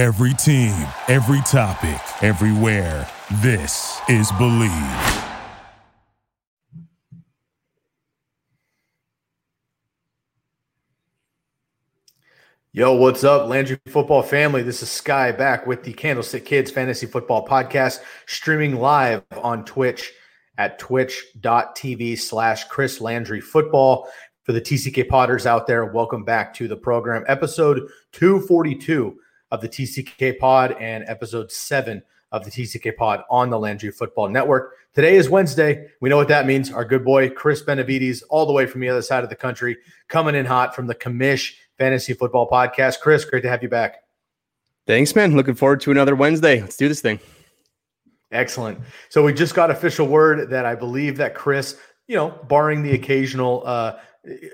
Every team, every topic, everywhere. This is Bleav. Yo, what's up, Landry football family? This is Sky back with the Candlestick Kids Fantasy Football Podcast, streaming live on Twitch at twitch.tv slash Chris Landry Football. For the TCK Potters out there, welcome back to the program. Episode 242 of the TCK Pod and episode 7 of the TCK Pod on the Landry Football Network. Today is Wednesday. We know what that means. Our good boy, Chris Benevides, all the way from the other side of the country, coming in hot from the Commish Fantasy Football Podcast. Chris, great to have you back. Thanks, man. Looking forward to another Wednesday. Let's do this thing. Excellent. So we just got official word that I believe that Chris, you know, barring the occasional uh,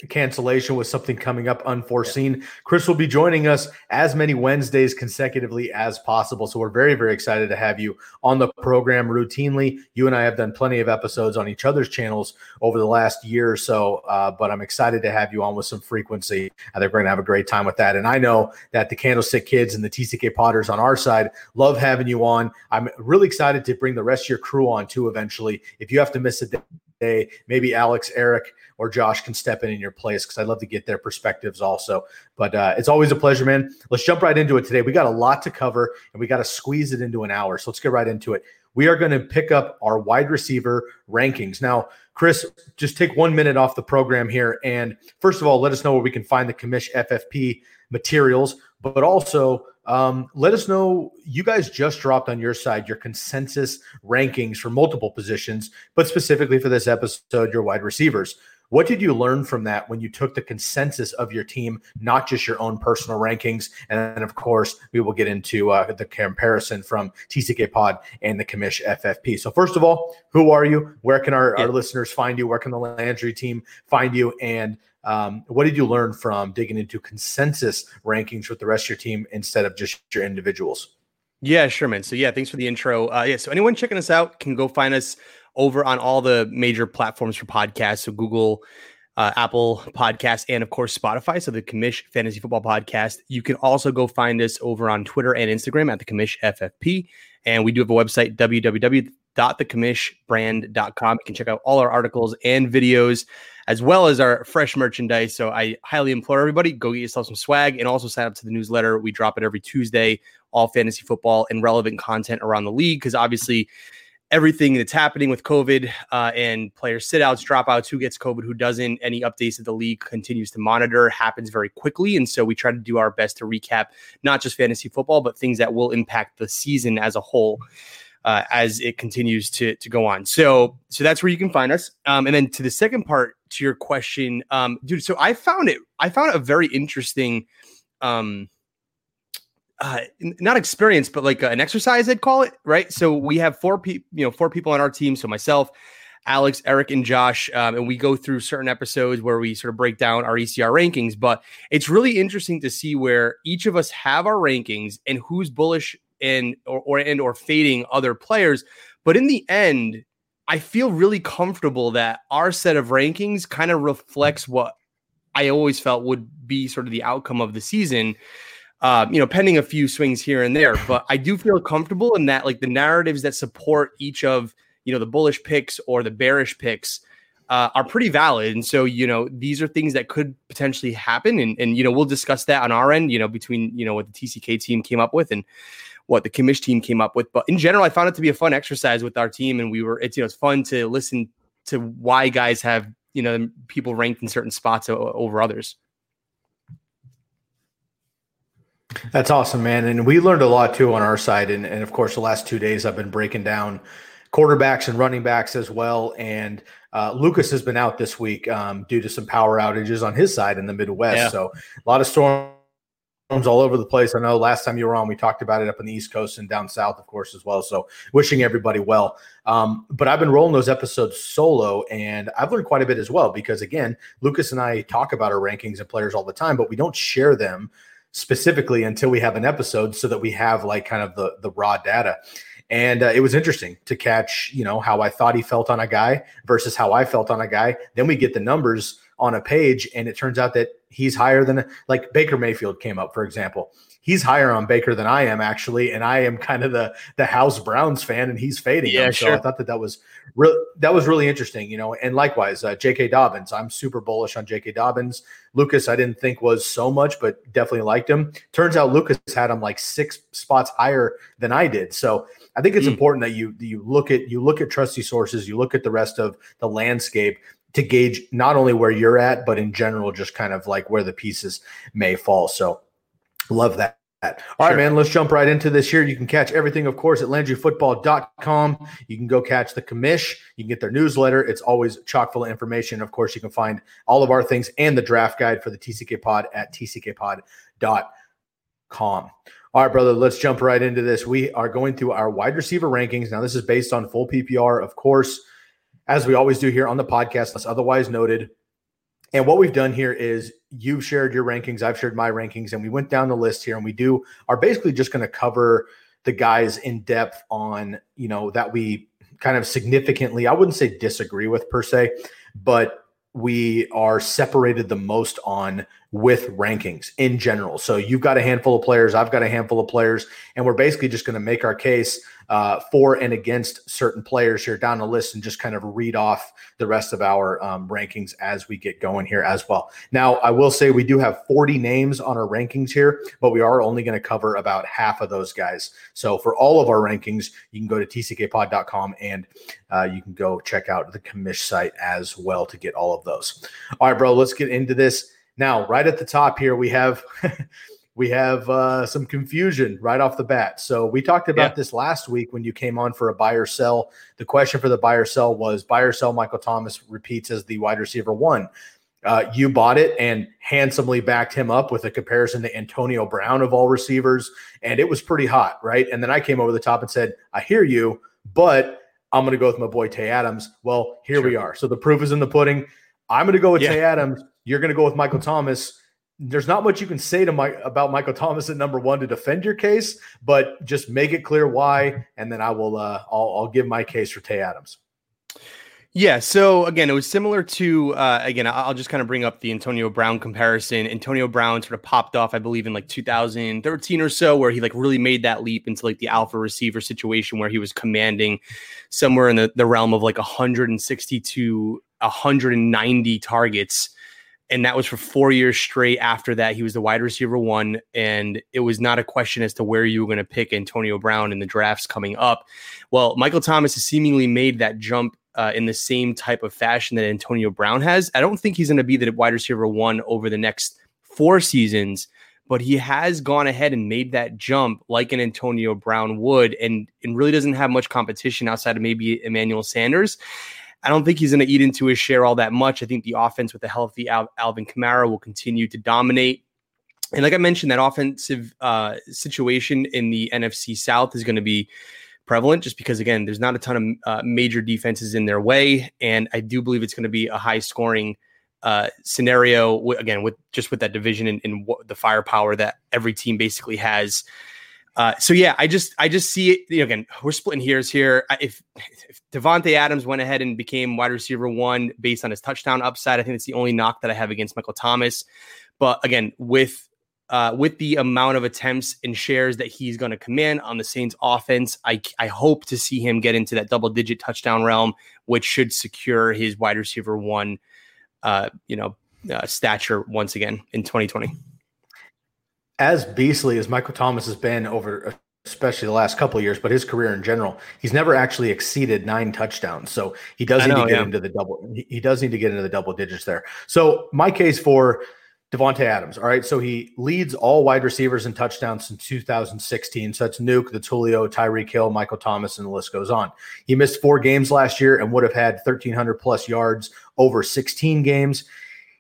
cancellation with something coming up unforeseen. Chris will be joining us as many Wednesdays consecutively as possible. So we're very, very excited to have you on the program routinely. You and I have done plenty of episodes on each other's channels over the last year or so, uh, but I'm excited to have you on with some frequency. I think we're going to have a great time with that. And I know that the Candlestick Kids and the TCK Potters on our side love having you on. I'm really excited to bring the rest of your crew on too eventually. If you have to miss a day, maybe Alex, Eric, or Josh can step in in your place because I'd love to get their perspectives also. But uh, it's always a pleasure, man. Let's jump right into it today. We got a lot to cover and we got to squeeze it into an hour. So let's get right into it. We are going to pick up our wide receiver rankings. Now, Chris, just take one minute off the program here. And first of all, let us know where we can find the Commish FFP materials, but also um, let us know. You guys just dropped on your side your consensus rankings for multiple positions, but specifically for this episode, your wide receivers. What did you learn from that when you took the consensus of your team, not just your own personal rankings? And then, of course, we will get into uh, the comparison from TCK Pod and the Commish FFP. So, first of all, who are you? Where can our, yeah. our listeners find you? Where can the Landry team find you? And um, what did you learn from digging into consensus rankings with the rest of your team instead of just your individuals? Yeah, sure, man. So, yeah, thanks for the intro. Uh, yeah, so anyone checking us out can go find us over on all the major platforms for podcasts. So Google, uh, Apple Podcasts, and of course Spotify. So the Commish Fantasy Football Podcast. You can also go find us over on Twitter and Instagram at the Commish FFP. And we do have a website, www.thecommishbrand.com. You can check out all our articles and videos, as well as our fresh merchandise. So I highly implore everybody, go get yourself some swag and also sign up to the newsletter. We drop it every Tuesday, all fantasy football and relevant content around the league. Because obviously, everything that's happening with COVID uh, and player sit outs, dropouts, who gets COVID, who doesn't, any updates that the league continues to monitor happens very quickly. And so we try to do our best to recap not just fantasy football, but things that will impact the season as a whole. Uh, as it continues to to go on, so so that's where you can find us. Um, and then to the second part to your question, um, dude. So I found it. I found a very interesting um, uh, not experience, but like an exercise, I'd call it. Right. So we have four people, you know, four people on our team. So myself, Alex, Eric, and Josh, um, and we go through certain episodes where we sort of break down our ECR rankings. But it's really interesting to see where each of us have our rankings and who's bullish and or, or and or fading other players. But in the end, I feel really comfortable that our set of rankings kind of reflects what I always felt would be sort of the outcome of the season uh, you know, pending a few swings here and there. But I do feel comfortable in that, like the narratives that support each of you know the bullish picks or the bearish picks uh, are pretty valid. And so, you know, these are things that could potentially happen. And, and, you know, we'll discuss that on our end, you know, between, you know, what the TCK team came up with and what the commish team came up with. But in general, I found it to be a fun exercise with our team. And we were, it's, you know, it's fun to listen to why guys have, you know, people ranked in certain spots over others. That's awesome, man. And we learned a lot too on our side. And, and of course, the last two days I've been breaking down quarterbacks and running backs as well. And uh, Lukas has been out this week um, due to some power outages on his side in the Midwest. Yeah. So a lot of storms all over the place. I know last time you were on, we talked about it up in the East Coast and down south, of course, as well. So wishing everybody well. Um, but I've been rolling those episodes solo, and I've learned quite a bit as well because again, Lukas and I talk about our rankings and players all the time, but we don't share them specifically until we have an episode so that we have like kind of the the raw data. And uh, it was interesting to catch you know how i thought he felt on a guy versus how i felt on a guy. Then we get the numbers on a page and it turns out that he's higher than like baker mayfield came up for example he's higher on Baker than I am actually, and I am kind of the the House Browns fan, and he's fading. Yeah, him. sure. So I thought that that was real. That was really interesting, you know. And likewise, uh, J.K. Dobbins. I'm super bullish on J.K. Dobbins. Lukas, I didn't think was so much, but definitely liked him. Turns out Lukas had him like six spots higher than I did. So I think it's Mm. important that you you look at you look at trusty sources, you look at the rest of the landscape to gauge not only where you're at, but in general, just kind of like where the pieces may fall. So love that. All right, Sure. man, let's jump right into this here. You can catch everything, of course, at LandryFootball.com. You can go catch the commish. You can get their newsletter. It's always chock full of information. Of course, you can find all of our things and the draft guide for the TCK pod at tckpod.com. All right, brother, let's jump right into this. We are going through our wide receiver rankings. Now, this is based on full PPR, of course, as we always do here on the podcast, unless otherwise noted. And what we've done here is you've shared your rankings, I've shared my rankings, and we went down the list here and we do are basically just going to cover the guys in depth on, you know, that we kind of significantly, I wouldn't say disagree with per se, but we are separated the most on with rankings in general. So you've got a handful of players, I've got a handful of players, and we're basically just going to make our case uh, for and against certain players here down the list and just kind of read off the rest of our um, rankings as we get going here as well. Now, I will say we do have 40 names on our rankings here, but we are only going to cover about half of those guys. So for all of our rankings, you can go to tckpod.com and uh, you can go check out the commish site as well to get all of those. All right, bro, let's get into this. Now, right at the top here, we have we have uh, some confusion right off the bat. So we talked about Yeah. this last week when you came on for a buy or sell. The question for the buy or sell was buy or sell Michael Thomas repeats as the wide receiver one. Uh, you bought it and handsomely backed him up with a comparison to Antonio Brown of all receivers, and it was pretty hot, right? And then I came over the top and said, "I hear you, but I'm going to go with my boy Tay Adams." Well, here we are. So the proof is in the pudding. I'm going to go with Yeah. Tay Adams. You're going to go with Michael Thomas. There's not much you can say to Mike about Michael Thomas at number one to defend your case, but just make it clear why, and then I will. Uh, I'll, I'll give my case for Tay Adams. Yeah. So again, it was similar to uh, again. I'll just kind of bring up the Antonio Brown comparison. Antonio Brown sort of popped off, I believe, in like 2013 or so, where he like really made that leap into like the alpha receiver situation, where he was commanding somewhere in the, the realm of like 160 to 190 targets. And that was for four years straight. After that, he was the wide receiver one, and it was not a question as to where you were going to pick Antonio Brown in the drafts coming up. Well, Michael Thomas has seemingly made that jump uh, in the same type of fashion that Antonio Brown has. I don't think he's going to be the wide receiver one over the next four seasons, but he has gone ahead and made that jump like an Antonio Brown would, and and really doesn't have much competition outside of maybe Emmanuel Sanders. I don't think he's going to eat into his share all that much. I think the offense with a healthy Al- Alvin Kamara will continue to dominate. And like I mentioned, that offensive uh, situation in the NFC South is going to be prevalent just because, again, there's not a ton of uh, major defenses in their way. And I do believe it's going to be a high scoring uh, scenario, w- again, with just with that division and, and what the firepower that every team basically has. Uh, so yeah, I just I just see it. You know, again, we're splitting hairs here. If if Davante Adams went ahead and became wide receiver one based on his touchdown upside, I think it's the only knock that I have against Michael Thomas. But again, with uh, with the amount of attempts and shares that he's going to command on the Saints offense, I I hope to see him get into that double digit touchdown realm, which should secure his wide receiver one, uh, you know, uh, stature once again in 2020. As beastly as Michael Thomas has been over especially the last couple of years, but his career in general, he's never actually exceeded nine touchdowns. So he does need know, to get yeah. into the double. He he does need to get into the double digits there. So my case for Davante Adams. All right, so he leads all wide receivers in touchdowns since 2016. So that's Nuke, the Tulio, Tyreek Hill, Michael Thomas, and the list goes on. He missed four games last year and would have had 1,300 plus yards over 16 games.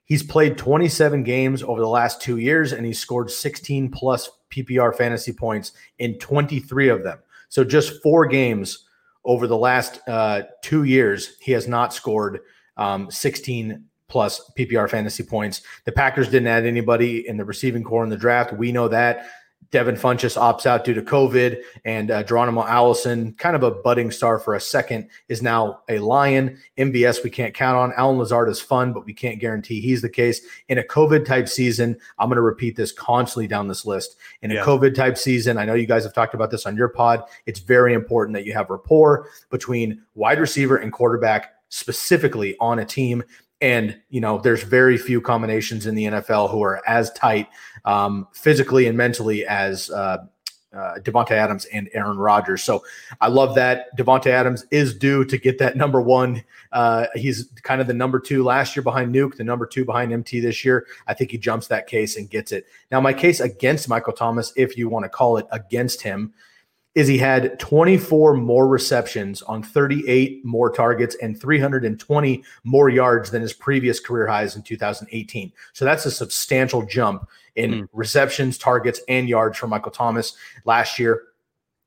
He's played 27 games over the last two years, and he's scored 16 plus PPR fantasy points in 23 of them. So just four games over the last uh, two years, he has not scored um, 16 plus PPR fantasy points. The Packers didn't add anybody in the receiving corps in the draft. We know that. Devin Funchess opts out due to COVID, and uh, Geronimo Allison, kind of a budding star for a second, is now a Lion. MVS we can't count on. Allen Lazard is fun, but we can't guarantee he's the case. In a COVID type season, I'm going to repeat this constantly down this list. In a. COVID type season, I know you guys have talked about this on your pod. It's very important that you have rapport between wide receiver and quarterback, specifically on a team. And, you know, there's very few combinations in the NFL who are as tight um, physically and mentally as uh, uh, Davante Adams and Aaron Rodgers. So I love that Davante Adams is due to get that number one. Uh, he's kind of the number two last year behind Nuke, the number two behind MT this year. I think he jumps that case and gets it. Now, my case against Michael Thomas, if you want to call it against him, is he had 24 more receptions on 38 more targets and 320 more yards than his previous career highs in 2018. So that's a substantial jump in mm. receptions, targets, and yards for Michael Thomas last year.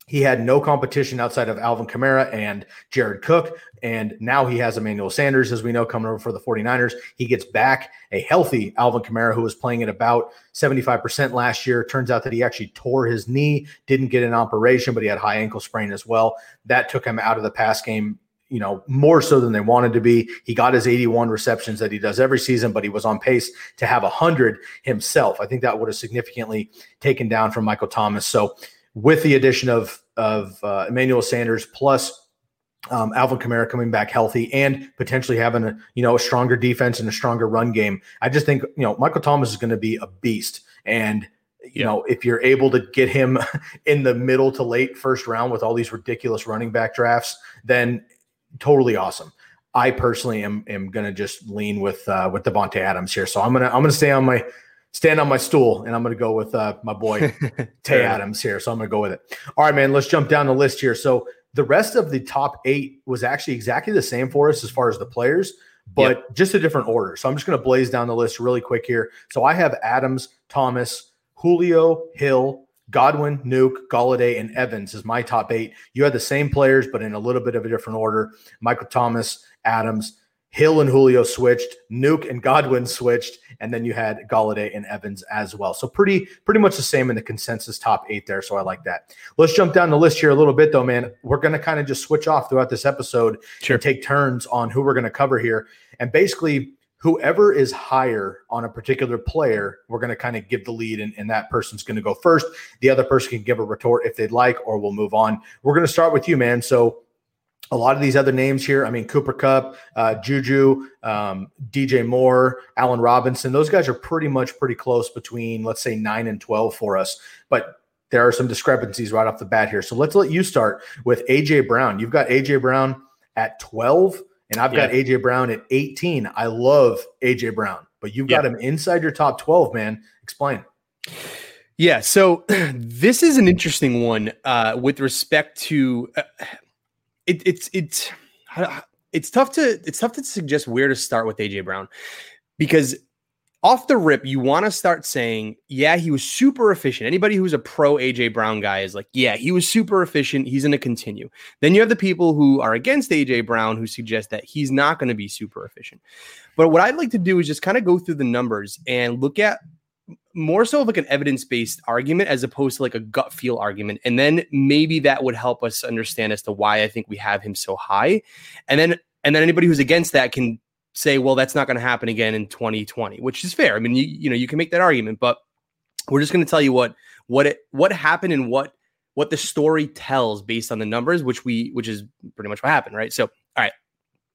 He had no competition outside of Alvin Kamara and Jared Cook. And now he has Emmanuel Sanders, as we know, coming over for the 49ers. He gets back a healthy Alvin Kamara, who was playing at about 75% last year. Turns out that he actually tore his knee, didn't get an operation, but he had high ankle sprain as well. That took him out of the pass game you know, more so than they wanted to be. He got his 81 receptions that he does every season, but he was on pace to have 100 himself. I think that would have significantly taken down from Michael Thomas. So with the addition of of uh, Emmanuel Sanders plus um, Alvin Kamara coming back healthy and potentially having a you know a stronger defense and a stronger run game. I just think you know Michael Thomas is going to be a beast, and you yeah. know if you're able to get him in the middle to late first round with all these ridiculous running back drafts, then totally awesome. I personally am am going to just lean with uh, with Davante Adams here, so I'm gonna I'm gonna stay on my stand on my stool and I'm going to go with uh, my boy Tay Adams here. So I'm going to go with it. All right, man, let's jump down the list here. So the rest of the top eight was actually exactly the same for us as far as the players, but yep. just a different order. So I'm just going to blaze down the list really quick here. So I have Adams, Thomas, Julio, Hill, Godwin, Nuke, Golladay, and Evans is my top eight. You had the same players, but in a little bit of a different order. Michael Thomas, Adams, Hill and Julio switched, Nuke and Godwin switched, and then you had Golladay and Evans as well. So pretty pretty much the same in the consensus top eight there. So I like that. Let's jump down the list here a little bit though, man. We're gonna kind of just switch off throughout this episode sure. and take turns on who we're gonna cover here. And basically, whoever is higher on a particular player, we're going to kind of give the lead, and, and that person's going to go first. The other person can give a retort if they'd like, or we'll move on. We're going to start with you, man. So a lot of these other names here. I mean, Cooper Kupp, uh, Juju, um, DJ Moore, Allen Robinson. Those guys are pretty much pretty close between, let's say, nine and twelve for us. But there are some discrepancies right off the bat here. So let's let you start with AJ Brown. You've got AJ Brown at twelve, and I've yeah. got AJ Brown at eighteen. I love AJ Brown, but you've got him inside your top twelve. Man, explain. Yeah, so this is an interesting one uh, with respect to. Uh, it, it's it's it's tough to it's tough to suggest where to start with AJ Brown because off the rip, you want to start saying, yeah, he was super efficient. Anybody who's a pro AJ Brown guy is like, yeah, he was super efficient. He's going to continue. Then you have the people who are against AJ Brown who suggest that he's not going to be super efficient. But what I'd like to do is just kind of go through the numbers and look at more so of like an evidence based argument as opposed to like a gut feel argument. And then maybe that would help us understand as to why I think we have him so high. And then, and then anybody who's against that can say, well, that's not going to happen again in 2020, which is fair. I mean, you, you know, you can make that argument, but we're just going to tell you what, what it, what happened and what, what the story tells based on the numbers, which we, which is pretty much what happened. Right. So, all right,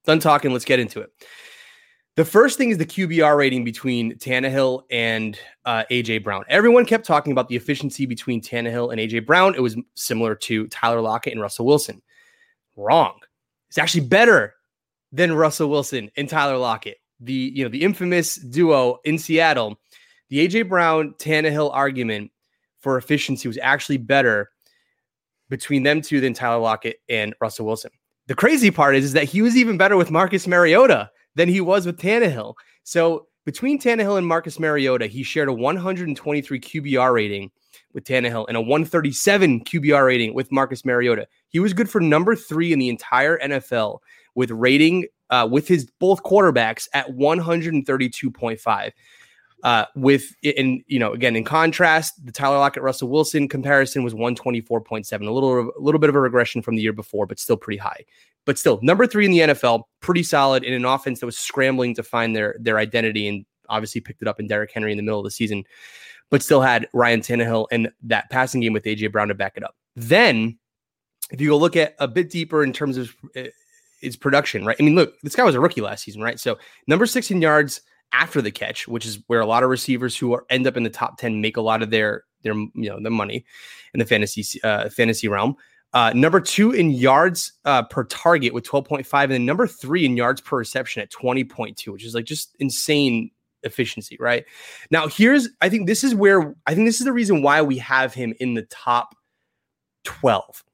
done talking. Let's get into it. The first thing is the QBR rating between Tannehill and uh, AJ Brown. Everyone kept talking about the efficiency between Tannehill and AJ Brown. It was similar to Tyler Lockett and Russell Wilson. Wrong. It's actually better than Russell Wilson and Tyler Lockett. The you know the infamous duo in Seattle. The AJ Brown Tannehill argument for efficiency was actually better between them two than Tyler Lockett and Russell Wilson. The crazy part is, is that he was even better with Marcus Mariota than he was with Tannehill. So between Tannehill and Marcus Mariota, he shared a 123 QBR rating with Tannehill and a 137 QBR rating with Marcus Mariota. He was good for number three in the entire NFL with rating uh, with his both quarterbacks at 132.5. Uh, with in you know again in contrast, the Tyler Lockett Russell Wilson comparison was 124.7, a little a little bit of a regression from the year before, but still pretty high. But still, number three in the NFL, pretty solid in an offense that was scrambling to find their their identity and obviously picked it up in Derrick Henry in the middle of the season, but still had Ryan Tannehill and that passing game with AJ Brown to back it up. Then, if you go look at a bit deeper in terms of uh, his production, right? I mean, look, this guy was a rookie last season, right? So number 16 yards after the catch, which is where a lot of receivers who are, end up in the top 10 make a lot of their their you know the money in the fantasy uh, fantasy realm. Uh, number two in yards uh, per target with 12.5, and then number three in yards per reception at 20.2, which is like just insane efficiency, right? Now, here's I think this is where I think this is the reason why we have him in the top 12.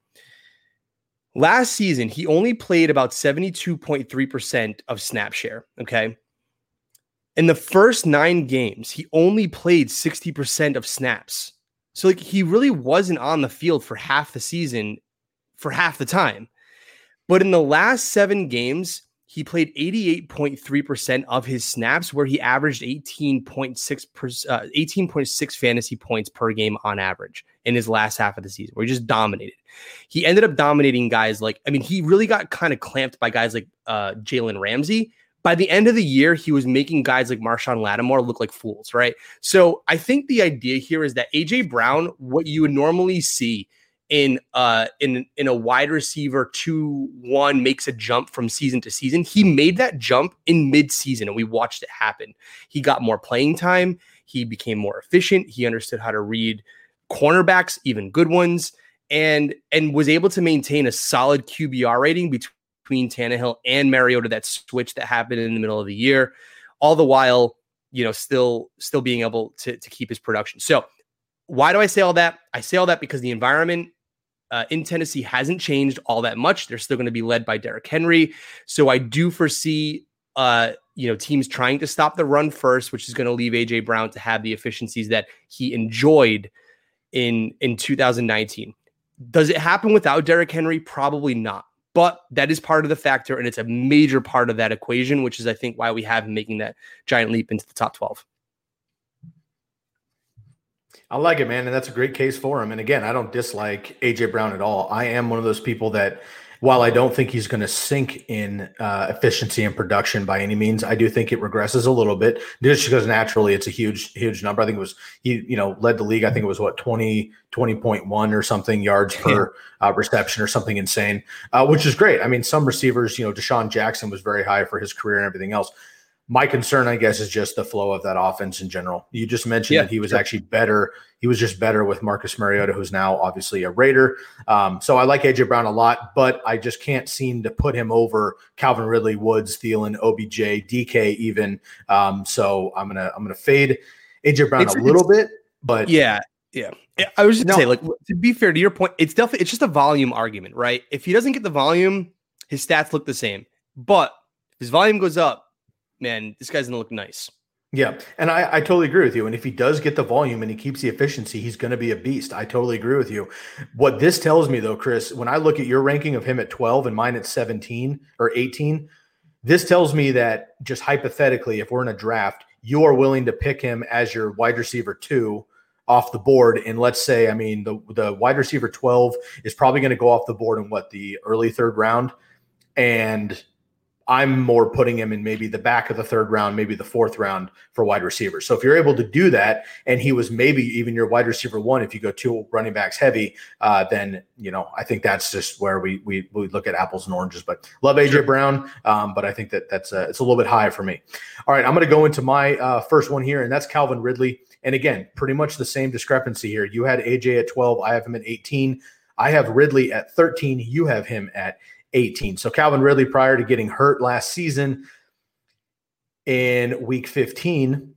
Last season, he only played about 72.3% of snap share. Okay. In the first nine games, he only played 60% of snaps. So, like, he really wasn't on the field for half the season for half the time. But in the last seven games, he played 88.3% of his snaps, where he averaged 18.6 uh, 18.6 fantasy points per game on average in his last half of the season, where he just dominated. He ended up dominating guys like, I mean, he really got kind of clamped by guys like uh, Jalen Ramsey. By the end of the year, he was making guys like Marshon Lattimore look like fools, right? So I think the idea here is that AJ Brown, what you would normally see in uh in in a wide receiver two one makes a jump from season to season. He made that jump in mid season, and we watched it happen. He got more playing time. He became more efficient. He understood how to read cornerbacks, even good ones, and and was able to maintain a solid QBR rating between Tannehill and Mariota. That switch that happened in the middle of the year, all the while you know still still being able to to keep his production. So why do I say all that? I say all that because the environment uh, in Tennessee hasn't changed all that much. They're still going to be led by Derrick Henry. So I do foresee uh, you know, teams trying to stop the run first, which is going to leave AJ Brown to have the efficiencies that he enjoyed in in 2019. Does it happen without Derrick Henry? Probably not. But that is part of the factor, and it's a major part of that equation, which is I think why we have making that giant leap into the top 12. I like it, man, and that's a great case for him. And again, I don't dislike AJ Brown at all. I am one of those people that, while I don't think he's going to sink in uh, efficiency and production by any means, I do think it regresses a little bit just because naturally it's a huge, huge number. I think it was he, you know, led the league. I think it was what 20, 20.1 or something yards per uh, reception or something insane, uh, which is great. I mean, some receivers, you know, DeSean Jackson was very high for his career and everything else. My concern, I guess, is just the flow of that offense in general. You just mentioned yeah, that he was sure. actually better. He was just better with Marcus Mariota, who's now obviously a Raider. Um, so I like AJ Brown a lot, but I just can't seem to put him over Calvin Ridley, Woods, Thielen, OBJ, DK, even. Um, so I'm gonna I'm gonna fade AJ Brown it's, a little bit, but yeah, yeah. I was just no. say, like, to be fair to your point, it's definitely it's just a volume argument, right? If he doesn't get the volume, his stats look the same. But his volume goes up, man, this guy's gonna look nice. Yeah, and I, I totally agree with you. And if he does get the volume and he keeps the efficiency, he's going to be a beast. I totally agree with you. What this tells me, though, Chris, when I look at your ranking of him at 12 and mine at 17 or 18, this tells me that just hypothetically, if we're in a draft, you are willing to pick him as your wide receiver two off the board. And let's say, I mean, the, the wide receiver 12 is probably going to go off the board in what the early third round. And I'm more putting him in maybe the back of the third round, maybe the fourth round for wide receivers. So if you're able to do that, and he was maybe even your wide receiver one, if you go two running backs heavy, uh, then you know I think that's just where we we, we look at apples and oranges. But love AJ sure. Brown, um, but I think that that's a, it's a little bit high for me. All right, I'm going to go into my uh, first one here, and that's Calvin Ridley. And again, pretty much the same discrepancy here. You had AJ at 12, I have him at 18. I have Ridley at 13. You have him at 18. So Calvin Ridley, prior to getting hurt last season in week 15,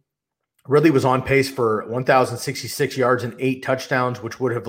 Ridley was on pace for 1,066 yards and eight touchdowns, which would have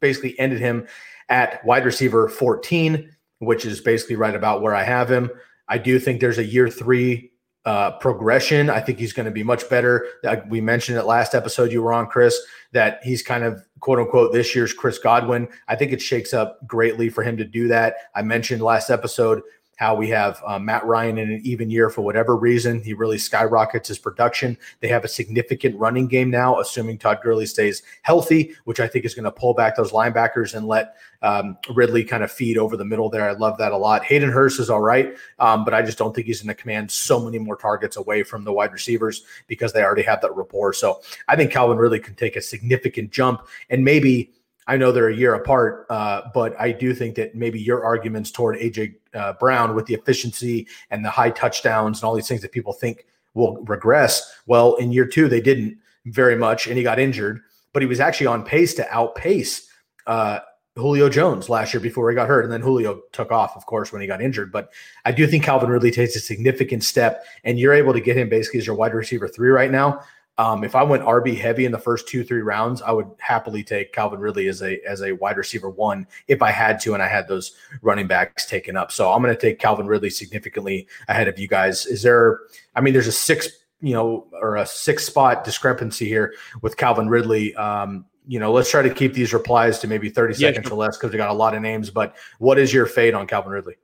basically ended him at wide receiver 14, which is basically right about where I have him. I do think there's a year three uh, progression. I think he's going to be much better. we mentioned it last episode you were on, Chris, that he's kind of quote unquote this year's Chris Godwin. I think it shakes up greatly for him to do that. I mentioned last episode how we have uh, Matt Ryan in an even year for whatever reason. He really skyrockets his production. They have a significant running game now, assuming Todd Gurley stays healthy, which I think is going to pull back those linebackers and let um, Ridley kind of feed over the middle there. I love that a lot. Hayden Hurst is all right, um, but I just don't think he's going to command so many more targets away from the wide receivers because they already have that rapport. So I think Calvin Ridley can take a significant jump and maybe I know they're a year apart, uh, but I do think that maybe your arguments toward AJ uh, Brown with the efficiency and the high touchdowns and all these things that people think will regress. Well, in year two, they didn't very much, and he got injured, but he was actually on pace to outpace uh, Julio Jones last year before he got hurt. And then Julio took off, of course, when he got injured. But I do think Calvin Ridley takes a significant step, and you're able to get him basically as your wide receiver three right now. Um, if I went RB heavy in the first two three rounds, I would happily take Calvin Ridley as a as a wide receiver one if I had to, and I had those running backs taken up. So I'm going to take Calvin Ridley significantly ahead of you guys. Is there? I mean, there's a six you know or a six spot discrepancy here with Calvin Ridley. Um, you know, let's try to keep these replies to maybe 30 yeah, seconds sure. or less because we got a lot of names. But what is your fate on Calvin Ridley?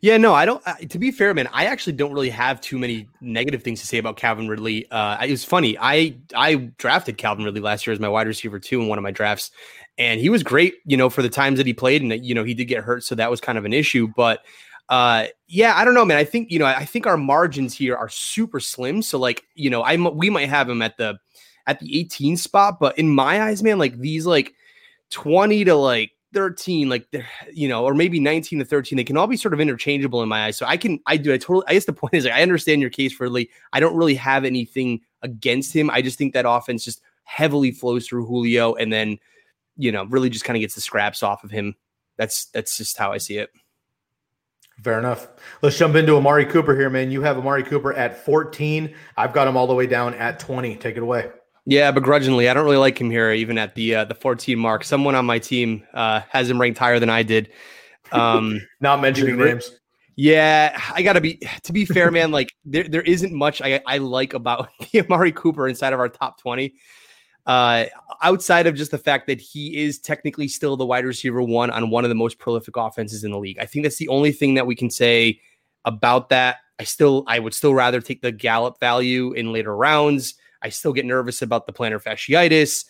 Yeah, no, I don't. Uh, to be fair, man, I actually don't really have too many negative things to say about Calvin Ridley. Uh, it was funny. I I drafted Calvin Ridley last year as my wide receiver too in one of my drafts, and he was great. You know, for the times that he played, and you know he did get hurt, so that was kind of an issue. But uh, yeah, I don't know, man. I think you know, I think our margins here are super slim. So like, you know, I we might have him at the at the 18 spot, but in my eyes, man, like these like 20 to like 13 like you know or maybe 19 to 13 they can all be sort of interchangeable in my eyes so i can i do i totally i guess the point is like, i understand your case for lee i don't really have anything against him i just think that offense just heavily flows through julio and then you know really just kind of gets the scraps off of him that's that's just how i see it Fair enough. Let's jump into Amari Cooper here, man. You have Amari Cooper at 14. I've got him all the way down at 20. Take it away. Yeah, begrudgingly, I don't really like him here, even at the uh, the 14 mark. Someone on my team uh, has him ranked higher than I did. Um, Not mentioning names. Yeah, I gotta be to be fair, man. Like there, there isn't much I, I like about the Amari Cooper inside of our top 20. Uh, outside of just the fact that he is technically still the wide receiver one on one of the most prolific offenses in the league. I think that's the only thing that we can say about that. I still, I would still rather take the Gallup value in later rounds. I still get nervous about the plantar fasciitis.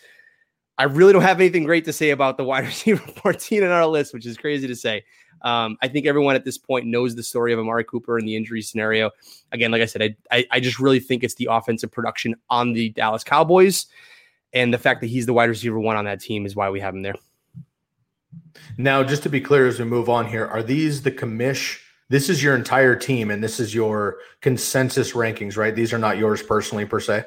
I really don't have anything great to say about the wide receiver 14 on our list, which is crazy to say. Um, I think everyone at this point knows the story of Amari Cooper and the injury scenario. Again, like I said, I, I, I just really think it's the offensive production on the Dallas Cowboys. And the fact that he's the wide receiver one on that team is why we have him there. Now, just to be clear as we move on here, are these the commish this is your entire team and this is your consensus rankings, right? These are not yours personally per se.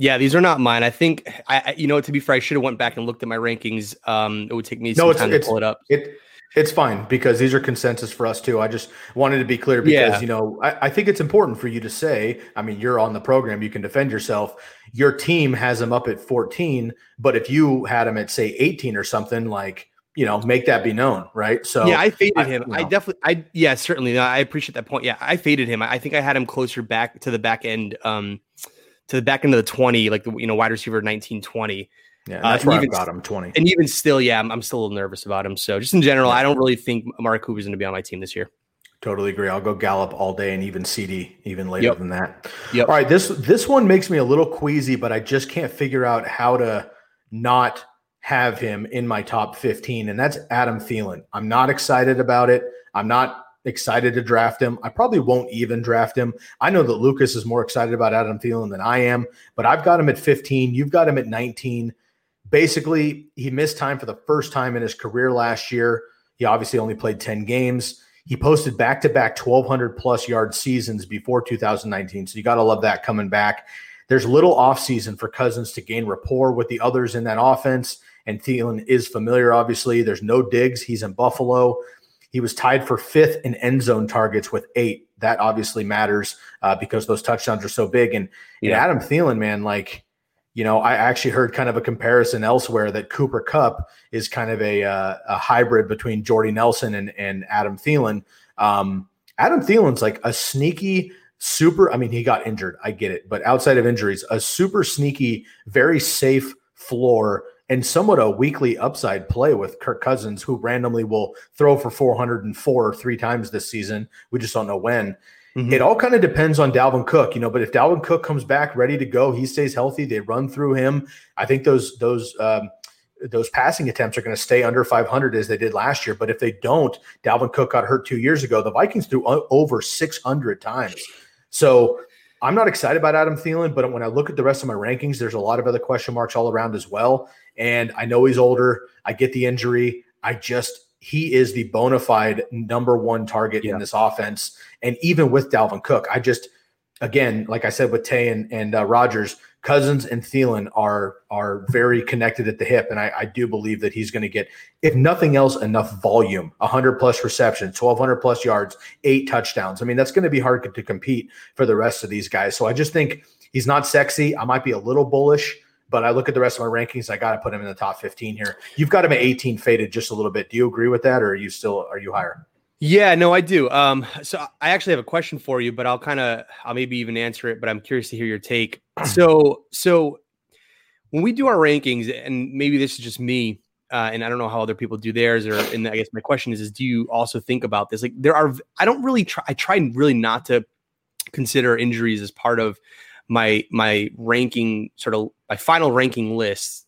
Yeah, these are not mine. I think I, you know, to be fair, I should have went back and looked at my rankings. Um, it would take me some no, time to pull it up. It, it's fine because these are consensus for us too. I just wanted to be clear because yeah. you know I, I, think it's important for you to say. I mean, you're on the program; you can defend yourself. Your team has them up at 14, but if you had them at say 18 or something, like you know, make that be known, right? So yeah, I faded I, him. You know. I definitely, I yeah, certainly. I appreciate that point. Yeah, I faded him. I think I had him closer back to the back end, um, to the back end of the twenty, like the you know wide receiver nineteen twenty. Yeah, that's uh, where I've got him twenty. And even still, yeah, I'm, I'm still a little nervous about him. So just in general. I don't really think Amari Cooper is going to be on my team this year. Totally agree. I'll go Gallup all day and even CD even later yep. than that. Yep. All right, this this one makes me a little queasy, but I just can't figure out how to not have him in my top 15, and that's Adam Thielen. I'm not excited about it. I'm not excited to draft him. I probably won't even draft him. I know that Lukas is more excited about Adam Thielen than I am, but I've got him at 15. You've got him at 19. Basically, he missed time for the first time in his career last year. He obviously only played 10 games. He posted back to back 1,200 plus yard seasons before 2019. So you got to love that coming back. There's little offseason for Cousins to gain rapport with the others in that offense and Thielen is familiar, obviously. There's no Diggs. He's in Buffalo. He was tied for fifth in end zone targets with eight. That obviously matters uh, because those touchdowns are so big. And, yeah. and Adam Thielen, man, like, you know, I actually heard kind of a comparison elsewhere that Cooper Kupp is kind of a, uh, a hybrid between Jordy Nelson and, and Adam Thielen. Um, Adam Thielen's like a sneaky, super. I mean, he got injured. I get it. But outside of injuries, a super sneaky, very safe floor and somewhat a weekly upside play with Kirk Cousins, who randomly will throw for 404 three times this season. We just don't know when. Mm-hmm. It all kind of depends on Dalvin Cook, you know. But if Dalvin Cook comes back ready to go, he stays healthy. They run through him. I think those those um, those passing attempts are going to stay under 500 as they did last year. But if they don't, Dalvin Cook got hurt two years ago. The Vikings threw over 600 times. So I'm not excited about Adam Thielen, but when I look at the rest of my rankings, there's a lot of other question marks all around as well. And I know he's older. I get the injury. I just he is the bona fide number one target yeah. in this offense. And even with Dalvin Cook, I just again, like I said with Tay and, and uh, Rodgers, Cousins and Thielen are are very connected at the hip, and I, I do believe that he's going to get, if nothing else, enough volume, 100 plus receptions, 1,200 plus yards, eight touchdowns. I mean, that's going to be hard to compete for the rest of these guys. So I just think he's not sexy. I might be a little bullish, but I look at the rest of my rankings. I got to put him in the top 15 here. You've got him at 18 faded just a little bit. Do you agree with that, or are you still are you higher? Yeah, no, I do. Um, so I actually have a question for you, but I'll kind of, I'll maybe even answer it, but I'm curious to hear your take. So, so when we do our rankings, and maybe this is just me, uh, and I don't know how other people do theirs, or, and I guess my question is, is do you also think about this? Like, there are, I don't really try, I try really not to consider injuries as part of my my ranking, sort of my final ranking list,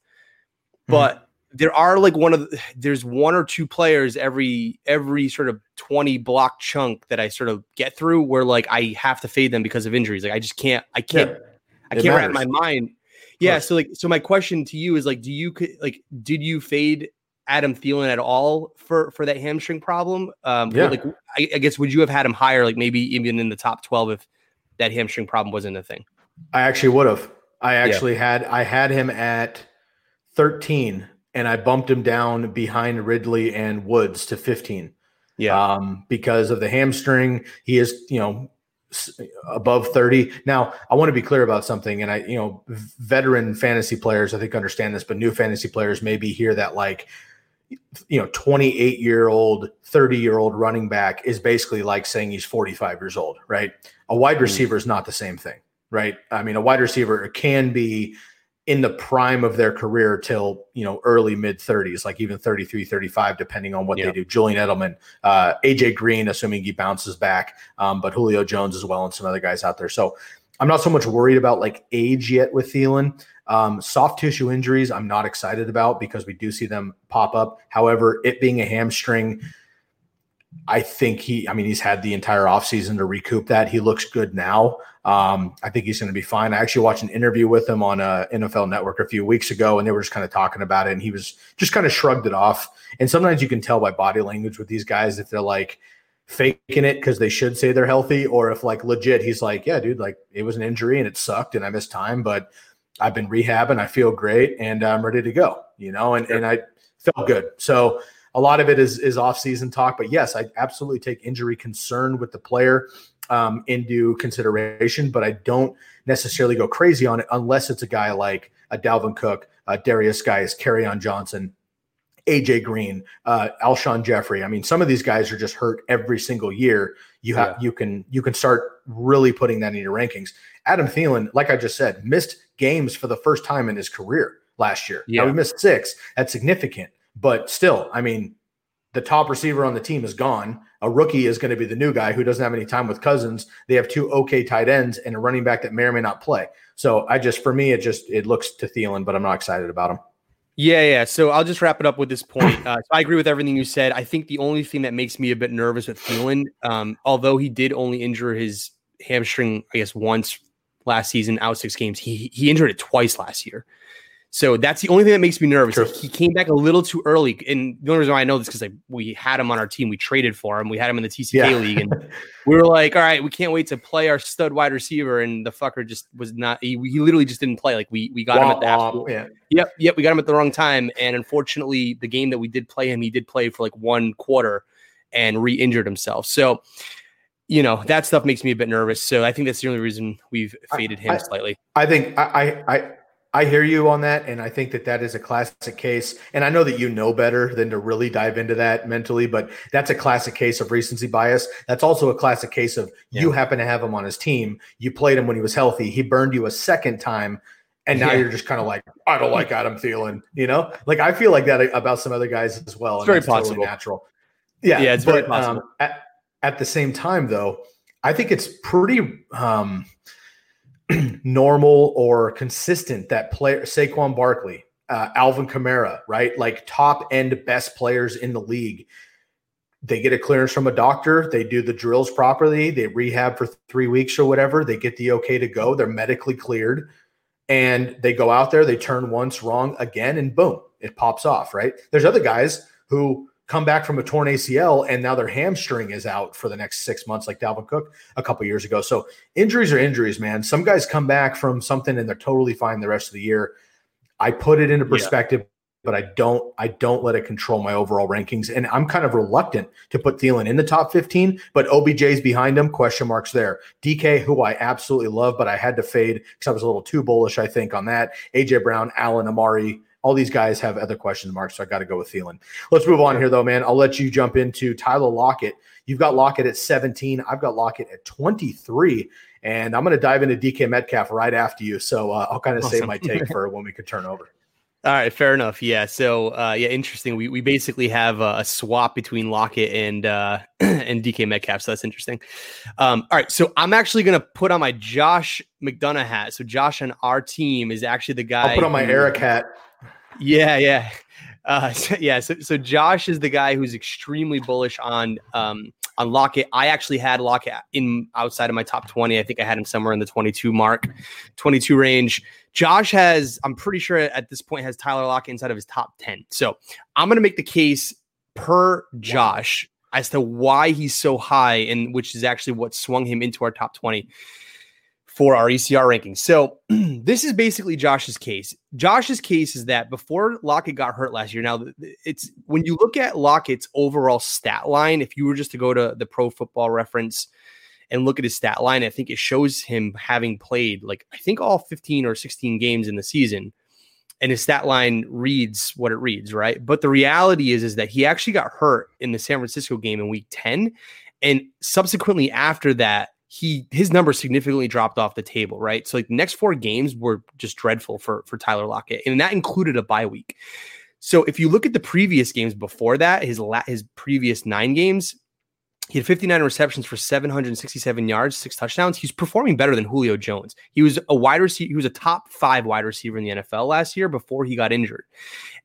mm-hmm. but. Mm-hmm there are like one of the, there's one or two players every every sort of 20 block chunk that I sort of get through where like I have to fade them because of injuries. Like I just can't I can't yeah, I can't wrap my mind. Yeah, so like so my question to you is like do you like did you fade Adam Thielen at all for for that hamstring problem? Um yeah. like I, I guess would you have had him higher like maybe even in the top 12 if that hamstring problem wasn't a thing? I actually would have. I actually yeah. had I had him at 13 and I bumped him down behind Ridley and Woods to 15. Yeah. Um, because of the hamstring, he is, you know, above 30. Now, I want to be clear about something. And I, you know, veteran fantasy players, I think understand this, but new fantasy players maybe hear that like, you know, 28 year old, 30 year old running back is basically like saying he's 45 years old, right? A wide hmm. receiver is not the same thing, right? I mean, a wide receiver can be in the prime of their career till you know early mid 30s like even 33 35 depending on what yep. they do julian edelman uh, aj green assuming he bounces back um, but julio jones as well and some other guys out there so i'm not so much worried about like age yet with Thielen. Um, soft tissue injuries i'm not excited about because we do see them pop up however it being a hamstring I think he, I mean, he's had the entire offseason to recoup that. He looks good now. Um, I think he's going to be fine. I actually watched an interview with him on a uh, NFL Network a few weeks ago, and they were just kind of talking about it, and he was just kind of shrugged it off. And sometimes you can tell by body language with these guys if they're like faking it because they should say they're healthy, or if like legit, he's like, yeah, dude, like it was an injury and it sucked and I missed time, but I've been rehabbing, I feel great, and I'm ready to go. You know, and and I felt good. So a lot of it is is off season talk, but yes, I absolutely take injury concern with the player um, into consideration, but I don't necessarily go crazy on it unless it's a guy like a Dalvin Cook, uh, Derrius Guice, Kerryon Johnson, AJ Green, uh, Alshon Jeffery. I mean, some of these guys are just hurt every single year. You have yeah. you can you can start really putting that in your rankings. Adam Thielen, like I just said, missed games for the first time in his career last year. Yeah, now, we missed six. That's significant. But still, I mean, the top receiver on the team is gone. A rookie is going to be the new guy who doesn't have any time with Cousins. They have two okay tight ends and a running back that may or may not play. So I just, for me, it just it looks to Thielen, but I'm not excited about him. Yeah, yeah. So I'll just wrap it up with this point. Uh, so I agree with everything you said. I think the only thing that makes me a bit nervous with Thielen, um, although he did only injure his hamstring, I guess once last season, out six games, he he injured it twice last year. So that's the only thing that makes me nervous. He came back a little too early, and the only reason why I know this because like we had him on our team, we traded for him, we had him in the TCK yeah. league, and we were like, all right, we can't wait to play our stud wide receiver, and the fucker just was not. He, he literally just didn't play. Like we we got him at the absolute, yeah. Yep, yep, we got him at the wrong time, and unfortunately, the game that we did play him, he did play for like one quarter and re-injured himself. So you know that stuff makes me a bit nervous. So I think that's the only reason we've faded him I, slightly. I think I, I I hear you on that, and I think that that is a classic case. And I know that you know better than to really dive into that mentally, but that's a classic case of recency bias. That's also a classic case of yeah. you happen to have him on his team. You played him when he was healthy. He burned you a second time, And now Yeah. you're just kind of like, I don't like Adam Thielen, you know? Like I feel like that about some other guys as well. It's and very that's totally possible. natural. Yeah, Yeah, it's very possible. Um, at, at the same time, though, I think it's pretty um, normal or consistent that player Saquon Barkley, uh, Alvin Kamara, right, like top end best players in the league. They get a clearance from a doctor. They do the drills properly. They rehab for three weeks or whatever. They get the okay to go. They're medically cleared, and they go out there. They turn once wrong again, and boom, it pops off. Right? There's other guys who come back from a torn ACL and now their hamstring is out for the next six months, like Dalvin Cook a couple years ago. So injuries are injuries, man. Some guys come back from something and they're totally fine the rest of the year. I put it into Yeah. perspective, but I don't I don't let it control my overall rankings. And I'm kind of reluctant to put Thielen in the top 15, but OBJ's behind him, question marks there. DK, who I absolutely love, but I had to fade because I was a little too bullish, I think, on that. AJ Brown, Allen, Amari, all these guys have other question marks, so I got to go with Thielen. Let's move on here, though, man. I'll let you jump into Tyler Lockett. You've got Lockett at 17. I've got Lockett at 23. And I'm going to dive into DK Metcalf right after you. So uh, I'll kind of save my take for when we could turn over. All right, fair enough. Yeah. So, uh, yeah, interesting. We, we basically have a, a swap between Lockett and uh, and DK Metcalf. So that's interesting. Um, all right. So I'm actually going to put on my Josh McDonough hat. So Josh on our team is actually the guy. I'll put on my who- Eric hat. Yeah, yeah. Uh, so, yeah, so, so Josh is the guy who's extremely bullish on um, on Lockett. I actually had Lockett in outside of my top 20. I think I had him somewhere in the 22 mark, 22 range. Josh has, I'm pretty sure at this point, has Tyler Lockett inside of his top 10. So I'm going to make the case per Josh as to why he's so high, and which is actually what swung him into our top 20 for our ECR rankings. So this is basically Josh's case. Josh's case is that before Lockett got hurt last year, now it's when you look at Lockett's overall stat line, if you were just to go to the pro football reference and look at his stat line, I think it shows him having played like I think all 15 or 16 games in the season. And his stat line reads what it reads, right? But the reality is, is that he actually got hurt in the San Francisco game in week 10. And subsequently after that, he his numbers significantly dropped off the table, right? So like the next four games were just dreadful for for Tyler Lockett, and that included a bye week. So if you look at the previous games before that, his la- his previous nine games, he had 59 receptions for 767 yards, six touchdowns. He's performing better than Julio Jones. He was a wide receiver. He was a top five wide receiver in the NFL last year before he got injured.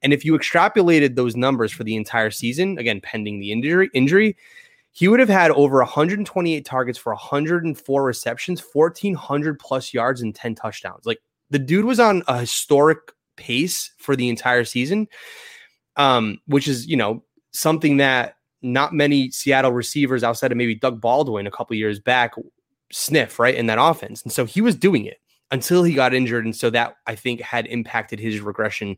And if you extrapolated those numbers for the entire season, again pending the injury, injury, he would have had over 128 targets for 104 receptions, 1400 plus yards, and 10 touchdowns. Like the dude was on a historic pace for the entire season, um, which is you know something that not many Seattle receivers outside of maybe Doug Baldwin a couple years back sniff right in that offense, and so he was doing it until he got injured, and so that I think had impacted his regression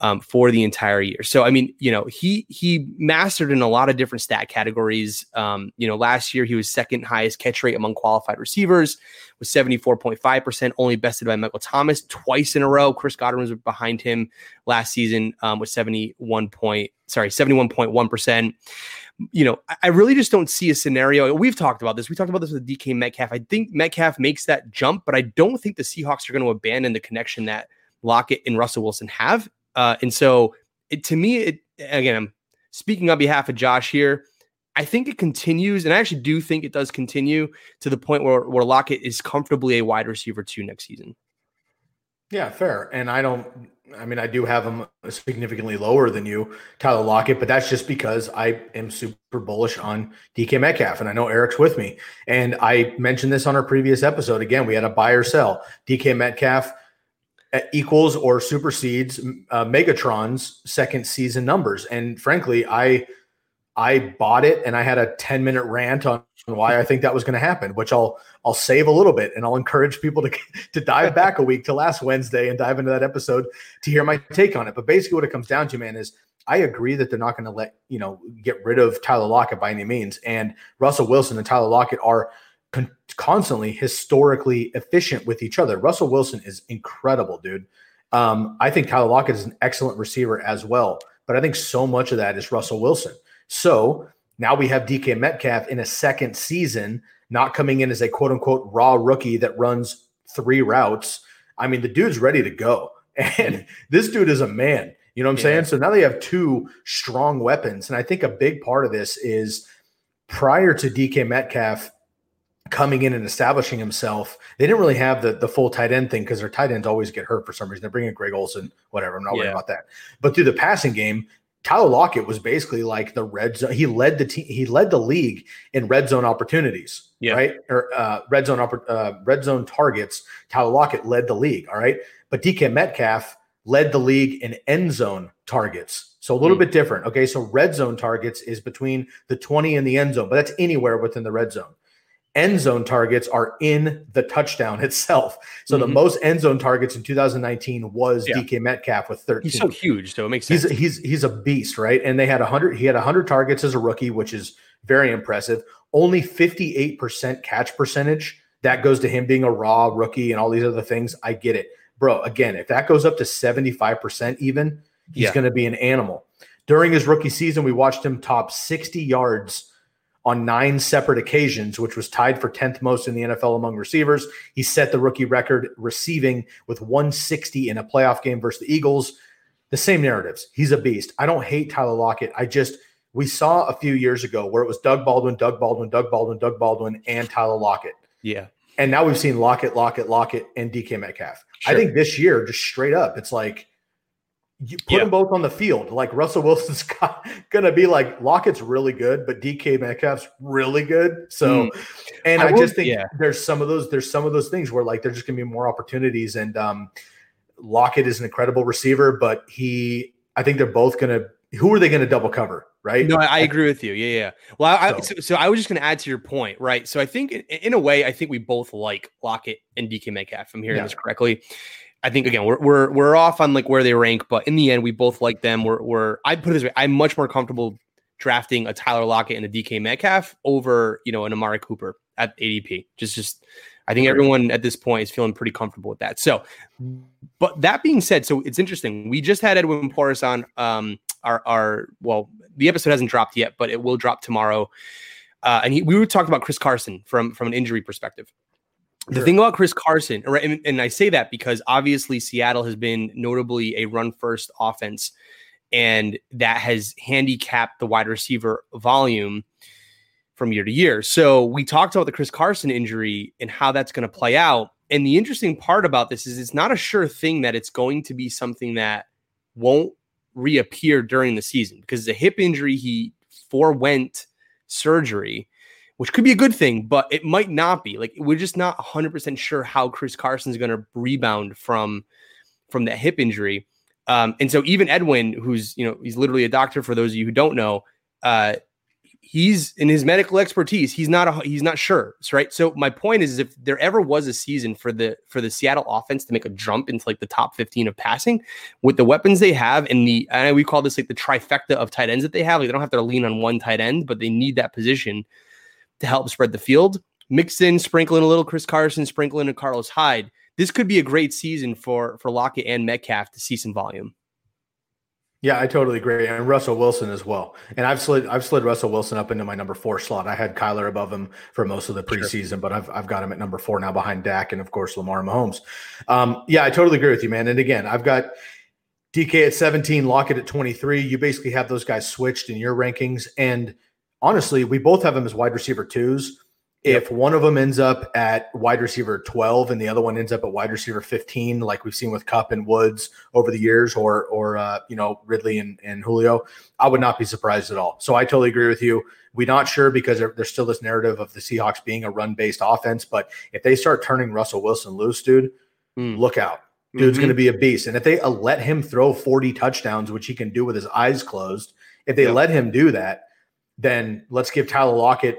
um, for the entire year. So I mean, you know, he he mastered in a lot of different stat categories. Um, you know, last year he was second highest catch rate among qualified receivers with 74.5%, only bested by Michael Thomas twice in a row. Chris Godwin was behind him last season um, with 71 point, sorry, 71.1%. You know, I, I really just don't see a scenario. We've talked about this. We talked about this with DK Metcalf. I think Metcalf makes that jump, but I don't think the Seahawks are going to abandon the connection that Lockett and Russell Wilson have. Uh, and so it, to me, it again, I'm speaking on behalf of Josh here. I think it continues, and I actually do think it does continue to the point where, where Lockett is comfortably a wide receiver two next season. Yeah, fair. And I don't, I mean, I do have him significantly lower than you, Tyler Lockett, but that's just because I am super bullish on DK Metcalf. And I know Eric's with me. And I mentioned this on our previous episode. Again, we had a buy or sell. DK Metcalf equals or supersedes uh, Megatron's second season numbers. And frankly, I, I bought it and I had a 10 minute rant on why I think that was going to happen, which I'll I'll save a little bit and I'll encourage people to to dive back a week to last Wednesday and dive into that episode to hear my take on it. But basically what it comes down to, man, is I agree that they're not going to let, you know, get rid of Tyler Lockett by any means. And Russell Wilson and Tyler Lockett are constantly historically efficient with each other. Russell Wilson is incredible, dude. Um, I think Tyler Lockett is an excellent receiver as well, but I think so much of that is Russell Wilson. So now we have DK Metcalf in a second season, not coming in as a quote unquote raw rookie that runs three routes. I mean, the dude's ready to go. And this dude is a man. You know what I'm Yeah. saying? So now they have two strong weapons. And I think a big part of this is prior to DK Metcalf coming in and establishing himself, they didn't really have the, the full tight end thing because their tight ends always get hurt for some reason. They're bringing Greg Olsen, whatever. I'm not worried about that. But through the passing game, Tyler Lockett was basically like the red zone. He led the team. He led the league in red zone opportunities, Yeah. right? Or uh, red zone oppor- uh, red zone targets. Tyler Lockett led the league. All right, but DK Metcalf led the league in end zone targets. So a little Hmm. bit different. Okay, so red zone targets is between the twenty and the end zone, but that's anywhere within the red zone. End zone targets are in the touchdown itself. So the Mhm. most end zone targets in 2019 was Yeah. DK Metcalf with 13 He's so huge, so it makes sense. he's he's he's a beast, right? And they had a hundred. He had a hundred targets as a rookie, which is very impressive. Only fifty eight percent catch percentage. That goes to him being a raw rookie and all these other things. I get it, bro. Again, if that goes up to seventy five percent, even he's Yeah. going to be an animal. During his rookie season, we watched him top sixty yards on nine separate occasions, which was tied for 10th most in the NFL among receivers. He set the rookie record receiving with 160 in a playoff game versus the Eagles the same narratives. He's a beast. I don't hate Tyler Lockett. I just we saw a few years ago where it was Doug Baldwin, Doug Baldwin, Doug Baldwin, Doug Baldwin, and Tyler Lockett. yeah. And now we've seen Lockett, Lockett, Lockett, and DK Metcalf. I think this year, just straight up, it's like you put Yeah. them both on the field. Like Russell Wilson's got, gonna be like Lockett's really good, but DK Metcalf's really good. So, and I I, will- just think yeah. there's some of those there's some of those things where like there's just gonna be more opportunities. And um, Lockett is an incredible receiver, but he, I think they're both gonna. Who are they gonna double cover? Right? No, I, agree with you. Yeah, yeah. Well, I, I, So- so, so I was just going to add to your point, right? So I think, in, in a way, I think we both like Lockett and DK Metcalf. If I'm hearing Yeah. this correctly. I think again we're, we're we're off on like where they rank, but in the end, we both like them. We're we're I put it this way: I'm much more comfortable drafting a Tyler Lockett and a DK Metcalf over you know an Amari Cooper at ADP. Just just I think everyone at this point is feeling pretty comfortable with that. So, but that being said, so it's interesting. We just had Edwin Porras on um our our well, the episode hasn't dropped yet, but it will drop tomorrow. Uh, and he, we were talking about Chris Carson from from an injury perspective. The Sure. thing about Chris Carson, right, and, and I say that because obviously Seattle has been notably a run first offense, and that has handicapped the wide receiver volume from year to year. So we talked about the Chris Carson injury and how that's going to play out. And the interesting part about this is it's not a sure thing that it's going to be something that won't reappear during the season because the hip injury he forewent surgery, which could be a good thing, but it might not be. Like we're just not 100% sure how Chris Carson's going to rebound from from that hip injury. Um, and so even Edwin, who's you know he's literally a doctor for those of you who don't know, uh, he's in his medical expertise. He's not a, he's not sure, right? So my point is, if there ever was a season for the for the Seattle offense to make a jump into like the top fifteen of passing with the weapons they have and the and we call this like the trifecta of tight ends that they have. Like they don't have to lean on one tight end, but they need that position to help spread the field. Mix in, sprinkle in a little Chris Carson, sprinkle in a Carlos Hyde. This could be a great season for for Lockett and Metcalf to see some volume. Yeah, I totally agree, and Russell Wilson as well. And I've slid I've slid Russell Wilson up into my number four slot. I had Kyler above him for most of the Sure. preseason, but I've I've got him at number four now behind Dak and of course Lamar Mahomes. Um, yeah, I totally agree with you, man. And again, I've got DK at 17, Lockett at 23. You basically have those guys switched in your rankings. And honestly, we both have them as wide receiver twos. If one of them ends up at wide receiver 12 and the other one ends up at wide receiver 15, like we've seen with Kupp and Woods over the years, or or uh, you know Ridley and, and Julio, I would not be surprised at all. So I totally agree with you. We're not sure because there- there's still this narrative of the Seahawks being a run-based offense. But if they start turning Russell Wilson loose, dude, Mm. look out. Dude's Mhm. going to be a beast. And if they uh, let him throw 40 touchdowns, which he can do with his eyes closed, if they Yep. let him do that, then let's give Tyler Lockett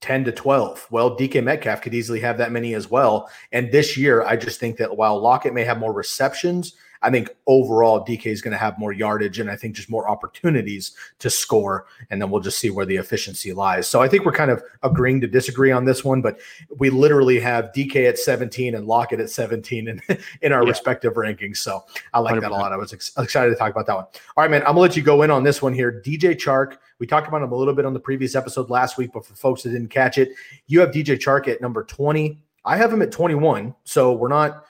10 to 12. Well, DK Metcalf could easily have that many as well. And this year, I just think that while Lockett may have more receptions, I think overall DK is going to have more yardage and I think just more opportunities to score. And then we'll just see where the efficiency lies. So I think we're kind of agreeing to disagree on this one, but we literally have DK at 17 and Lockett at 17 in, in our Yeah. respective rankings. So I like that a lot. I was ex- excited to talk about that one. All right, man. I'm gonna let you go in on this one here. DJ Chark. We talked about him a little bit on the previous episode last week, but for folks that didn't catch it, you have DJ Chark at number 20. I have him at 21. So we're not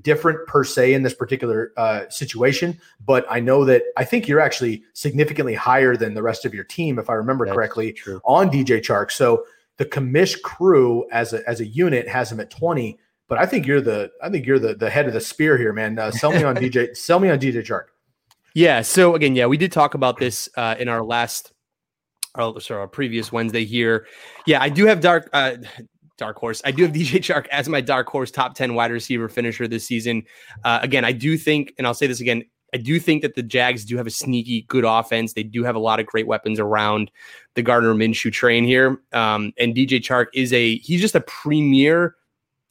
different per se in this particular uh, situation, but I know that I think you're actually significantly higher than the rest of your team, if I remember That's correctly, true. on DJ Chark. So the commish crew as a as a unit has him at 20, but I think you're the I think you're the the head of the spear here, man. Uh, sell me on DJ, sell me on DJ Chark. Yeah. So again, yeah, we did talk about this uh, in our last, or sorry, our previous Wednesday here. Yeah, I do have dark. Uh, dark horse. I do have DJ Chark as my dark horse top 10 wide receiver finisher this season. Uh, again, I do think, and I'll say this again, I do think that the Jags do have a sneaky good offense. They do have a lot of great weapons around the Gardner Minshew train here. Um, and DJ Chark is a, he's just a premier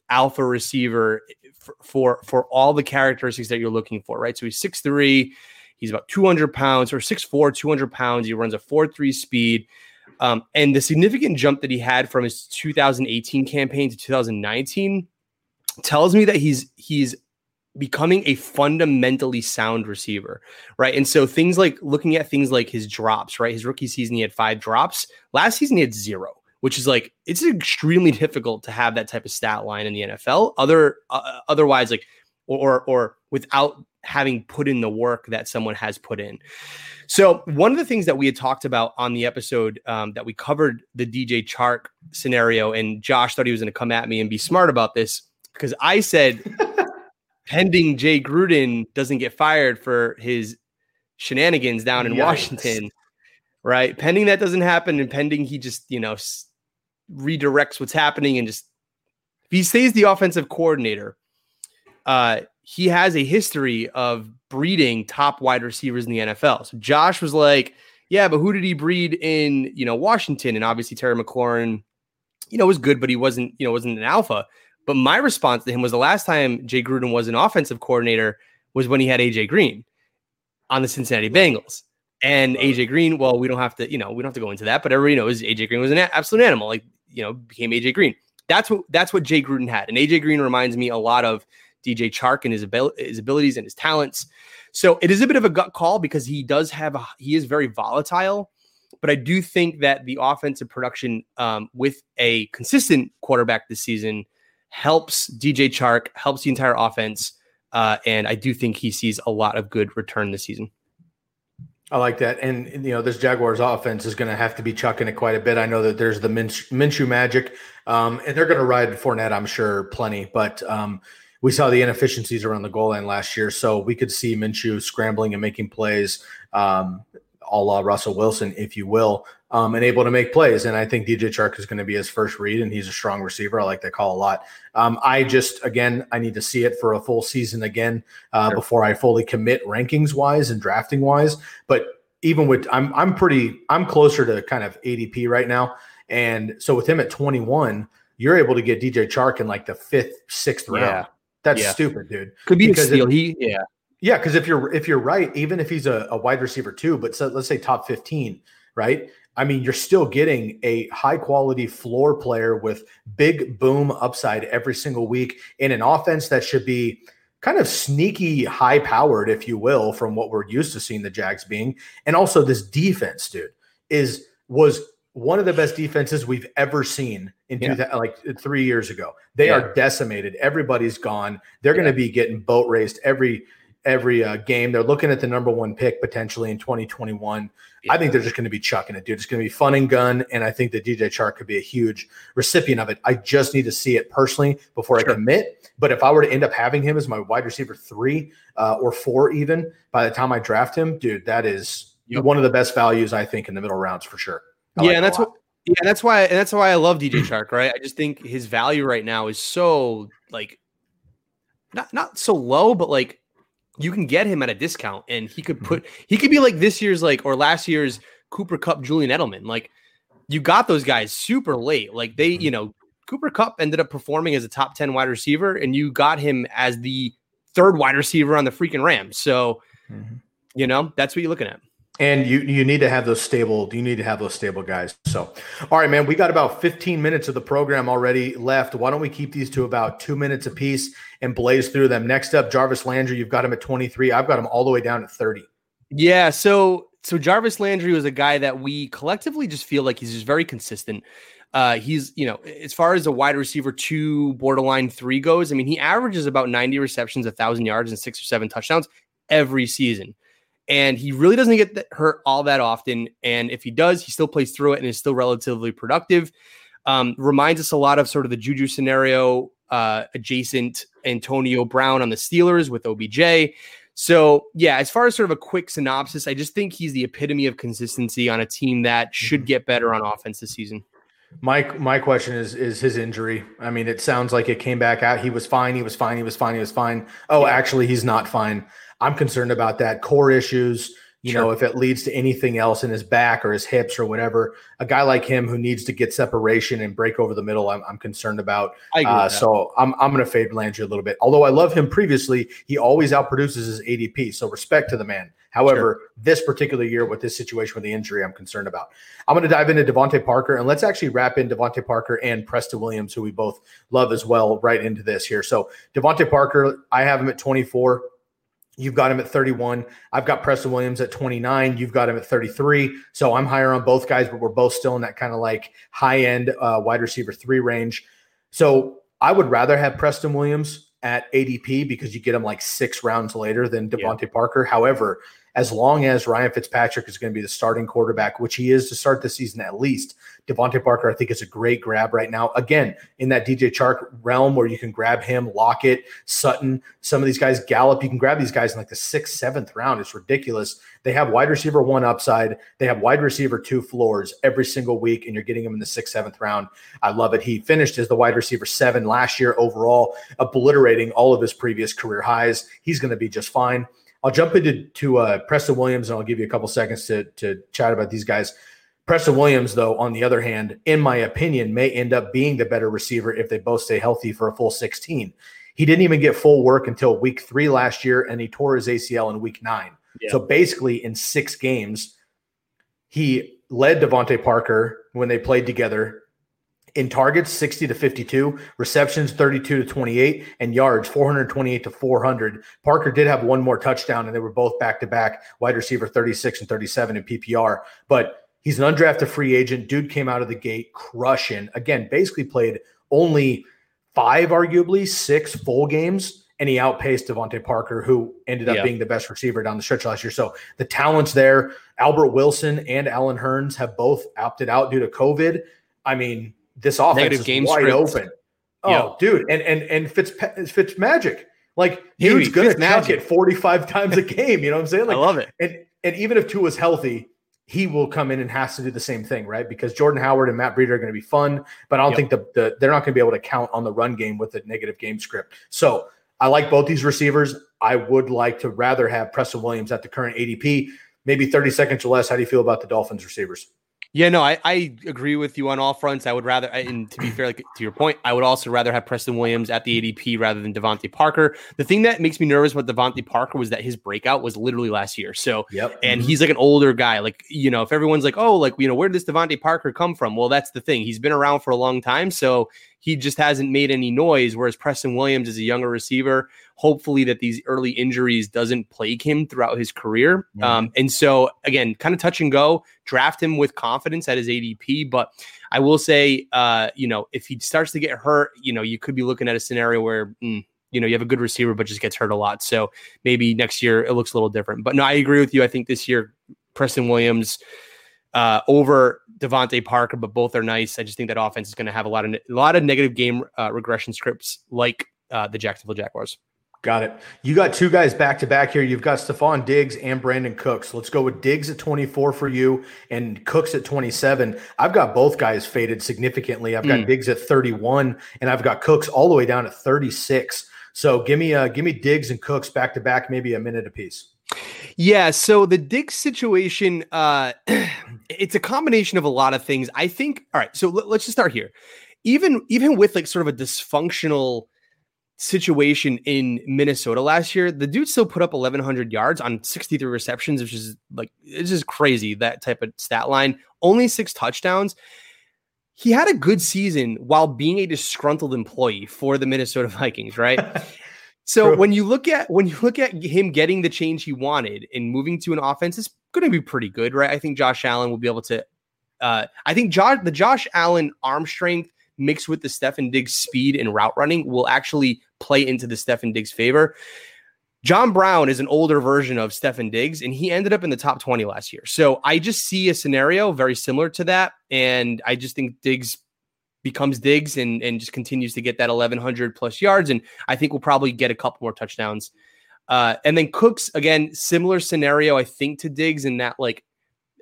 alpha receiver for, for, for all the characteristics that you're looking for, right? So he's six three, he's about 200 pounds or 6'4, 200 pounds. He runs a 4 3 speed. Um, and the significant jump that he had from his 2018 campaign to 2019 tells me that he's he's becoming a fundamentally sound receiver, right? And so things like looking at things like his drops, right? His rookie season he had five drops. Last season he had zero, which is like it's extremely difficult to have that type of stat line in the NFL. Other uh, otherwise like or or without having put in the work that someone has put in. So one of the things that we had talked about on the episode um, that we covered the DJ Chark scenario, and Josh thought he was going to come at me and be smart about this because I said, pending Jay Gruden doesn't get fired for his shenanigans down in Yikes. Washington, right? Pending that doesn't happen, and pending he just you know redirects what's happening and just if he stays the offensive coordinator, uh, he has a history of breeding top wide receivers in the NFL. So Josh was like, yeah, but who did he breed in, you know, Washington? And obviously Terry McLaurin, you know, was good, but he wasn't, you know, wasn't an alpha. But my response to him was the last time Jay Gruden was an offensive coordinator was when he had AJ Green on the Cincinnati Bengals. And AJ Green, well, we don't have to, you know, we don't have to go into that, but everybody knows AJ Green was an absolute animal, like, you know, became AJ Green. That's what that's what Jay Gruden had. And AJ Green reminds me a lot of DJ Chark and his, abil- his abilities and his talents. So it is a bit of a gut call because he does have a, he is very volatile, but I do think that the offensive production um, with a consistent quarterback this season helps DJ Chark, helps the entire offense, uh, and I do think he sees a lot of good return this season. I like that, and you know this Jaguars offense is going to have to be chucking it quite a bit. I know that there's the Minshew magic, um, and they're going to ride Fournette, I'm sure, plenty. But um, we saw the inefficiencies around the goal line last year, so we could see Minshew scrambling and making plays, um, a la Russell Wilson, if you will, um, and able to make plays. And I think DJ Chark is going to be his first read, and he's a strong receiver. I like that call a lot. Um, I just, again, I need to see it for a full season again uh, sure. before I fully commit rankings wise and drafting wise. But even with, I'm, I'm pretty, I'm closer to kind of ADP right now. And so with him at 21, you're able to get DJ Chark in like the fifth, sixth round. That's yeah. stupid, dude. Could be because a steal. If, he yeah. Yeah, because if you're if you're right, even if he's a, a wide receiver two, but so, let's say top 15, right? I mean, you're still getting a high quality floor player with big boom upside every single week in an offense that should be kind of sneaky high powered, if you will, from what we're used to seeing the Jags being. And also this defense, dude, is was one of the best defenses we've ever seen in yeah. two, like three years ago. They yeah. are decimated. Everybody's gone. They're yeah. going to be getting boat raced every every uh, game. They're looking at the number one pick potentially in 2021. I think they're just going to be chucking it, dude. It's going to be fun and gun, and I think that DJ Chark could be a huge recipient of it. I just need to see it personally before sure. I commit. But if I were to end up having him as my wide receiver three uh, or four, even by the time I draft him, dude, that is yep. one of the best values I think in the middle rounds for sure. I yeah, like and that's what yeah, that's why and that's why I love DJ Chark, right? I just think his value right now is so like not not so low, but like you can get him at a discount and he could mm-hmm. put he could be like this year's like or last year's Cooper Kupp, Julian Edelman. Like you got those guys super late. Like they, you know, Cooper Kupp ended up performing as a top 10 wide receiver, and you got him as the third wide receiver on the freaking Rams. So, mm-hmm. you know, that's what you're looking at and you you need to have those stable you need to have those stable guys. So all right man we got about 15 minutes of the program already left. Why don't we keep these to about two minutes apiece and blaze through them? Next up jarvis landry you've got him at 23 i've got him all the way down at 30 yeah so So Jarvis Landry was a guy that we collectively just feel like he's just very consistent. Uh, he's, you know, as far as a wide receiver two, borderline three goes, I mean, he averages about 90 receptions, a thousand yards, and six or seven touchdowns every season. And he really doesn't get hurt all that often. And if he does, he still plays through it and is still relatively productive. Um, reminds us a lot of sort of the Juju scenario uh, adjacent Antonio Brown on the Steelers with OBJ. So, yeah, as far as sort of a quick synopsis, I just think he's the epitome of consistency on a team that should mm-hmm. get better on offense this season. My my question is is his injury. I mean, it sounds like it came back out. He was fine. He was fine. He was fine. He was fine. Oh, yeah. actually, he's not fine. I'm concerned about that. Core issues. You sure. know, if it leads to anything else in his back or his hips or whatever, a guy like him who needs to get separation and break over the middle, I'm, I'm concerned about. Uh, so I'm, I'm going to fade Landry a little bit. Although I love him previously, he always outproduces his ADP. So respect to the man. However, sure. this particular year with this situation with the injury, I'm concerned about. I'm going to dive into DeVante Parker and let's actually wrap in DeVante Parker and Preston Williams, who we both love as well, right into this here. So DeVante Parker, I have him at 24. You've got him at 31. I've got Preston Williams at 29. You've got him at 33. So I'm higher on both guys, but we're both still in that kind of like high end uh, wide receiver three range. So I would rather have Preston Williams at ADP because you get him like six rounds later than DeVante yeah. Parker. However, as long as Ryan Fitzpatrick is going to be the starting quarterback, which he is to start the season at least. DeVante Parker, I think, is a great grab right now. Again, in that DJ Chark realm where you can grab him, Lockett, Sutton, some of these guys, Gallup, you can grab these guys in like the sixth, seventh round. It's ridiculous. They have wide receiver one upside, they have wide receiver two floors every single week, and you're getting them in the sixth, seventh round. I love it. He finished as the wide receiver seven last year overall, obliterating all of his previous career highs. He's going to be just fine. I'll jump into to uh, Preston Williams and I'll give you a couple seconds to to chat about these guys. Preston Williams, though, on the other hand, in my opinion, may end up being the better receiver if they both stay healthy for a full 16. He didn't even get full work until week three last year, and he tore his ACL in week nine. Yeah. So basically, in six games, he led DeVante Parker when they played together in targets 60 to 52 receptions 32 to 28 and yards 428 to 400 parker did have one more touchdown and they were both back to back wide receiver 36 and 37 in ppr but he's an undrafted free agent dude came out of the gate crushing again basically played only five arguably six full games and he outpaced DeVante Parker, who ended up yeah. being the best receiver down the stretch last year. So the talent's there. Albert Wilson and Allen Hurns have both opted out due to COVID. I mean, this offense Negative is game wide script. open. Oh, dude, and and and Fitz Fitz magic. Like dude's gonna chuck it 45 times a game. You know what I'm saying? Like I love it. And and even if Tua is healthy, he will come in and has to do the same thing, right? Because Jordan Howard and Matt Breida are going to be fun, but I don't yep. think the, the they're not going to be able to count on the run game with a negative game script. So I like both these receivers. I would like to rather have Preston Williams at the current ADP, maybe 30 seconds or less. How do you feel about the Dolphins receivers? Yeah, no, I, I agree with you on all fronts. I would rather, and to be fair, like to your point, I would also rather have Preston Williams at the ADP rather than DeVante Parker. The thing that makes me nervous about DeVante Parker was that his breakout was literally last year. So, yep. and mm-hmm. he's like an older guy. Like, you know, if everyone's like, oh, like, you know, where did this DeVante Parker come from? Well, that's the thing. He's been around for a long time. So he just hasn't made any noise. Whereas Preston Williams is a younger receiver. Hopefully, that these early injuries doesn't plague him throughout his career. Mm-hmm. Um, and so, again, kind of touch and go. Draft him with confidence at his ADP, but I will say, uh, you know, if he starts to get hurt, you know, you could be looking at a scenario where. Mm, you know, you have a good receiver, but just gets hurt a lot. So maybe next year it looks a little different. But no, I agree with you. I think this year, Preston Williams, uh, over DeVante Parker, but both are nice. I just think that offense is going to have a lot of a lot of negative game uh, regression scripts like uh, the Jacksonville Jaguars. Got it. You got two guys back to back here. You've got Stefon Diggs and Brandin Cooks. Let's go with Diggs at 24 for you and Cooks at 27. I've got both guys faded significantly. I've got mm. Diggs at 31 and I've got Cooks all the way down at 36. So give me uh give me Diggs and Cooks back to back, maybe a minute apiece. Yeah, so the Diggs situation, uh, it's a combination of a lot of things. I think. All right, so l- let's just start here. Even even with like sort of a dysfunctional situation in Minnesota last year, the dude still put up 1,100 yards on 63 receptions, which is like it's just crazy that type of stat line. Only six touchdowns. He had a good season while being a disgruntled employee for the Minnesota Vikings, right? So True. when you look at when you look at him getting the change he wanted and moving to an offense, it's going to be pretty good, right? I think Josh Allen will be able to. Uh, I think Josh, the Josh Allen arm strength mixed with the Stefon Diggs speed and route running will actually play into the Stefon Diggs favor. John Brown is an older version of Stefon Diggs, and he ended up in the top 20 last year. So I just see a scenario very similar to that. And I just think Diggs becomes Diggs and, and just continues to get that 1,100 plus yards. And I think we'll probably get a couple more touchdowns. Uh, and then Cooks, again, similar scenario, I think, to Diggs in that, like,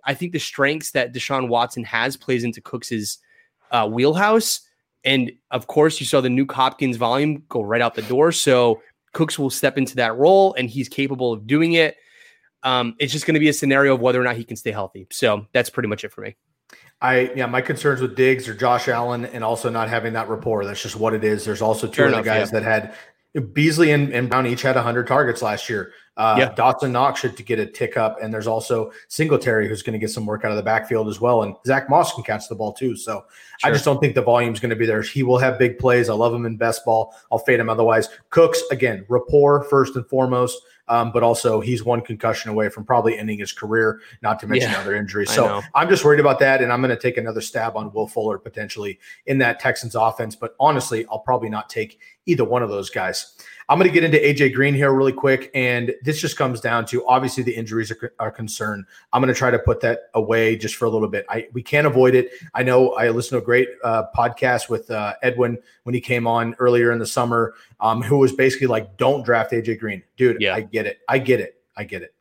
I think the strengths that Deshaun Watson has plays into Cooks's uh, wheelhouse. And of course, you saw the Nuk Hopkins volume go right out the door. So Cooks will step into that role and he's capable of doing it. Um, it's just going to be a scenario of whether or not he can stay healthy. So that's pretty much it for me. I yeah, my concerns with Diggs or Josh Allen and also not having that rapport. That's just what it is. There's also two Fair other enough, guys yeah. that had Beasley and, and Brown each had 100 targets last year. Uh, yeah. Dawson Knox should get a tick up, and there's also Singletary who's going to get some work out of the backfield as well. And Zack Moss can catch the ball too. So sure. I just don't think the volume's going to be there. He will have big plays. I love him in best ball. I'll fade him otherwise. Cooks again, rapport first and foremost. Um, but also he's one concussion away from probably ending his career, not to mention yeah, other injuries. So I'm just worried about that, and I'm going to take another stab on Will Fuller potentially in that Texans offense. But honestly, I'll probably not take either one of those guys. I'm going to get into AJ Green here really quick, and this just comes down to obviously the injuries are, are concerned. I'm going to try to put that away just for a little bit. I we can't avoid it. I know I listened to a great uh, podcast with uh, Edwin when he came on earlier in the summer, um, who was basically like, "Don't draft AJ Green, dude. Yeah. I get it. I get it. I get it."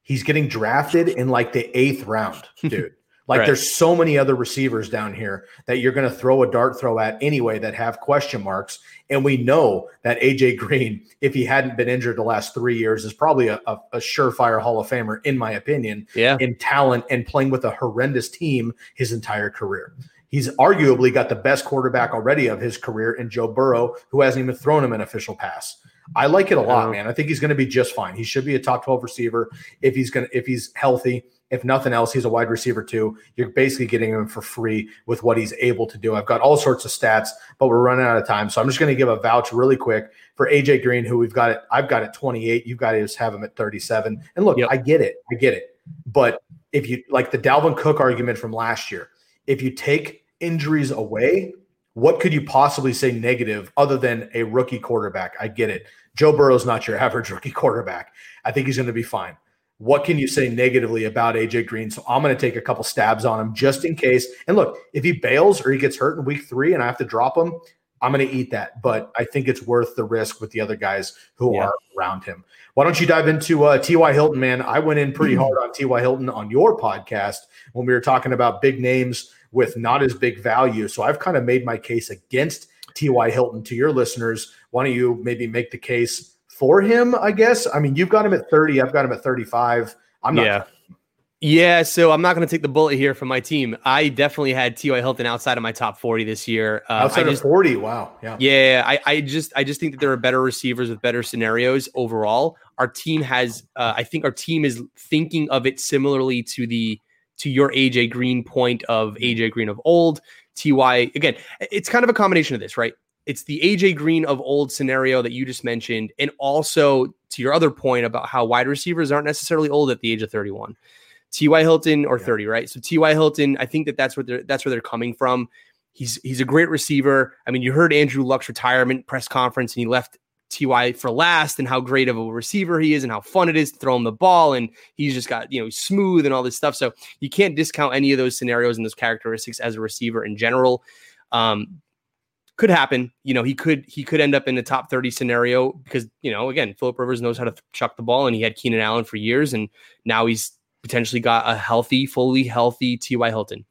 He's getting drafted in like the eighth round, dude. Like right. there's so many other receivers down here that you're going to throw a dart throw at anyway that have question marks. And we know that AJ Green, if he hadn't been injured the last three years, is probably a, a, a surefire Hall of Famer, in my opinion, yeah. in talent and playing with a horrendous team his entire career. He's arguably got the best quarterback already of his career in Joe Burrow, who hasn't even thrown him an official pass. I like it a lot, man. I think he's going to be just fine. He should be a top 12 receiver if he's going to if he's healthy. If nothing else, he's a wide receiver too. You're basically getting him for free with what he's able to do. I've got all sorts of stats, but we're running out of time. So I'm just going to give a vouch really quick for AJ Green, who we've got it. I've got it 28. You've got to just have him at 37. And look, yep. I get it. I get it. But if you like the Dalvin Cook argument from last year, if you take injuries away, what could you possibly say negative other than a rookie quarterback? I get it. Joe Burrow's not your average rookie quarterback. I think he's going to be fine what can you say negatively about AJ Green? So I'm going to take a couple stabs on him just in case. And look, if he bails or he gets hurt in week three and I have to drop him, I'm going to eat that. But I think it's worth the risk with the other guys who yeah. are around him. Why don't you dive into uh, T.Y. Hilton, man? I went in pretty hard on T.Y. Hilton on your podcast when we were talking about big names with not as big value. So I've kind of made my case against T.Y. Hilton to your listeners. Why don't you maybe make the case for him, I guess. I mean, you've got him at 30, I've got him at 35. I'm not. Yeah. Yeah, so I'm not going to take the bullet here from my team. I definitely had T.Y. Hilton outside of my top 40 this year. Uh, outside just, of 40, wow, yeah, yeah. I, I just, I just think that there are better receivers with better scenarios overall. Our team has, uh, I think, our team is thinking of it similarly to the to your AJ Green point of AJ Green of old. Ty again, it's kind of a combination of this, right? It's the AJ Green of old scenario that you just mentioned, and also to your other point about how wide receivers aren't necessarily old at the age of 31. T.Y. Hilton or yeah. 30, right? So T.Y. Hilton, I think that that's what they're that's where they're coming from. He's he's a great receiver. I mean, you heard Andrew Luck's retirement press conference, and he left Ty for last, and how great of a receiver he is, and how fun it is to throw him the ball, and he's just got you know smooth and all this stuff. So you can't discount any of those scenarios and those characteristics as a receiver in general. Um, could happen. You know, he could he could end up in the top 30 scenario because, you know, again, Philip Rivers knows how to chuck the ball and he had Keenan Allen for years and now he's potentially got a healthy, fully healthy T.Y. Hilton.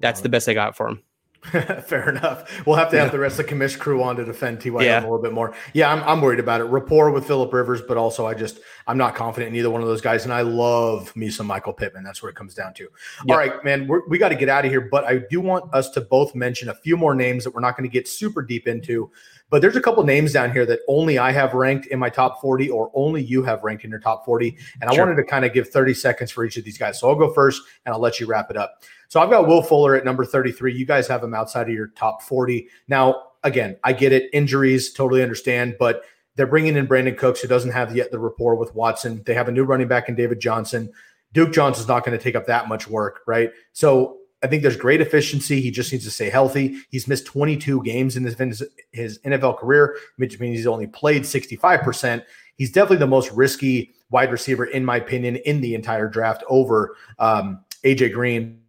That's the best I got for him. Fair enough. We'll have to have yeah. the rest of the commish crew on to defend Ty yeah. a little bit more. Yeah, I'm, I'm worried about it. Rapport with Philip Rivers, but also I just I'm not confident in either one of those guys. And I love me some Michael Pittman. That's where it comes down to. Yep. All right, man, we got to get out of here. But I do want us to both mention a few more names that we're not going to get super deep into. But there's a couple names down here that only I have ranked in my top 40 or only you have ranked in your top 40. And I wanted to kind of give 30 seconds for each of these guys. So I'll go first and I'll let you wrap it up. So I've got Will Fuller at number 33. You guys have him outside of your top 40. Now, again, I get it. Injuries, totally understand. But They're bringing in Brandin Cooks, who doesn't have yet the rapport with Watson. They have a new running back in David Johnson. Duke Johnson's not going to take up that much work, right? So I think there's great efficiency. He just needs to stay healthy. He's missed 22 games in his, his NFL career, which means he's only played 65%. He's definitely the most risky wide receiver, in my opinion, in the entire draft over um, AJ Green.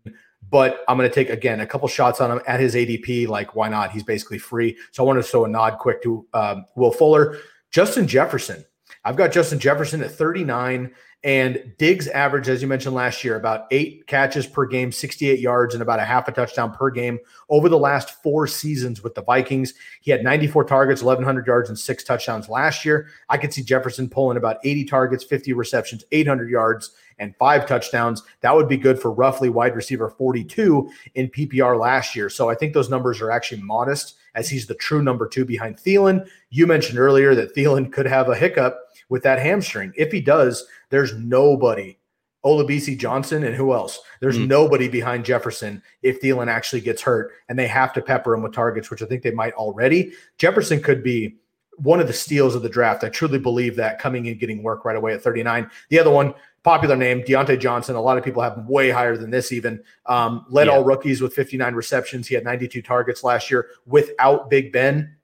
But I'm going to take again a couple shots on him at his ADP. Like, why not? He's basically free. So I want to show a nod quick to um, Will Fuller, Justin Jefferson. I've got Justin Jefferson at 39. And Diggs averaged, as you mentioned last year, about eight catches per game, 68 yards, and about a half a touchdown per game over the last four seasons with the Vikings. He had 94 targets, 1,100 yards, and six touchdowns last year. I could see Jefferson pulling about 80 targets, 50 receptions, 800 yards, and five touchdowns. That would be good for roughly wide receiver 42 in PPR last year. So I think those numbers are actually modest as he's the true number two behind Thielen. You mentioned earlier that Thielen could have a hiccup with that hamstring. If he does, there's nobody. Olabisi Johnson and who else? There's mm. nobody behind Jefferson if Thielen actually gets hurt and they have to pepper him with targets, which I think they might already. Jefferson could be one of the steals of the draft. I truly believe that coming in getting work right away at 39. The other one, popular name, Diontae Johnson. A lot of people have him way higher than this, even. Um, led yeah. all rookies with 59 receptions. He had 92 targets last year without Big Ben.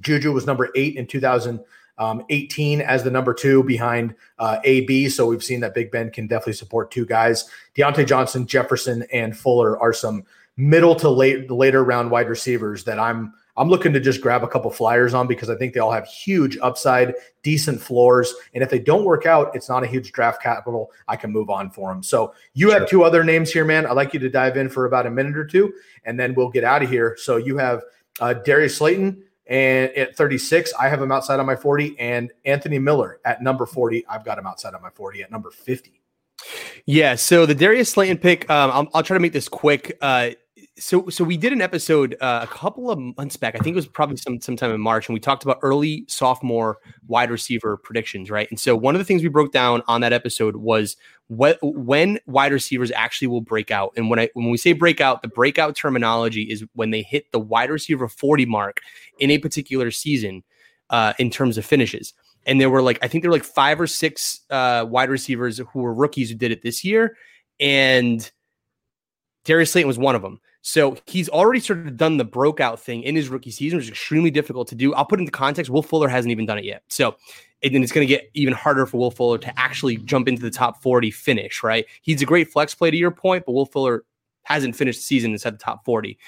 Juju was number eight in 2000- um, 18 as the number two behind uh, AB. So we've seen that Big Ben can definitely support two guys. Diontae Johnson, Jefferson, and Fuller are some middle to late later round wide receivers that I'm I'm looking to just grab a couple flyers on because I think they all have huge upside, decent floors, and if they don't work out, it's not a huge draft capital. I can move on for them. So you sure. have two other names here, man. I'd like you to dive in for about a minute or two, and then we'll get out of here. So you have uh, Darius Slayton, and at 36, I have him outside on my 40. And Anthony Miller at number 40, I've got him outside on my 40 at number 50. Yeah. So the Darius Slayton pick, um, I'll, I'll, try to make this quick. Uh, so so we did an episode uh, a couple of months back. I think it was probably some sometime in March, and we talked about early sophomore wide receiver predictions, right? And so one of the things we broke down on that episode was what when wide receivers actually will break out. And when I when we say breakout, the breakout terminology is when they hit the wide receiver 40 mark in a particular season uh, in terms of finishes. And there were like I think there were like five or six uh, wide receivers who were rookies who did it this year, and Darius Slayton was one of them. So he's already sort of done the broke out thing in his rookie season, which is extremely difficult to do. I'll put it into context. Will Fuller hasn't even done it yet. So and it's going to get even harder for Will Fuller to actually jump into the top 40 finish, right? He's a great flex play to your point, but Will Fuller hasn't finished the season inside the top 40.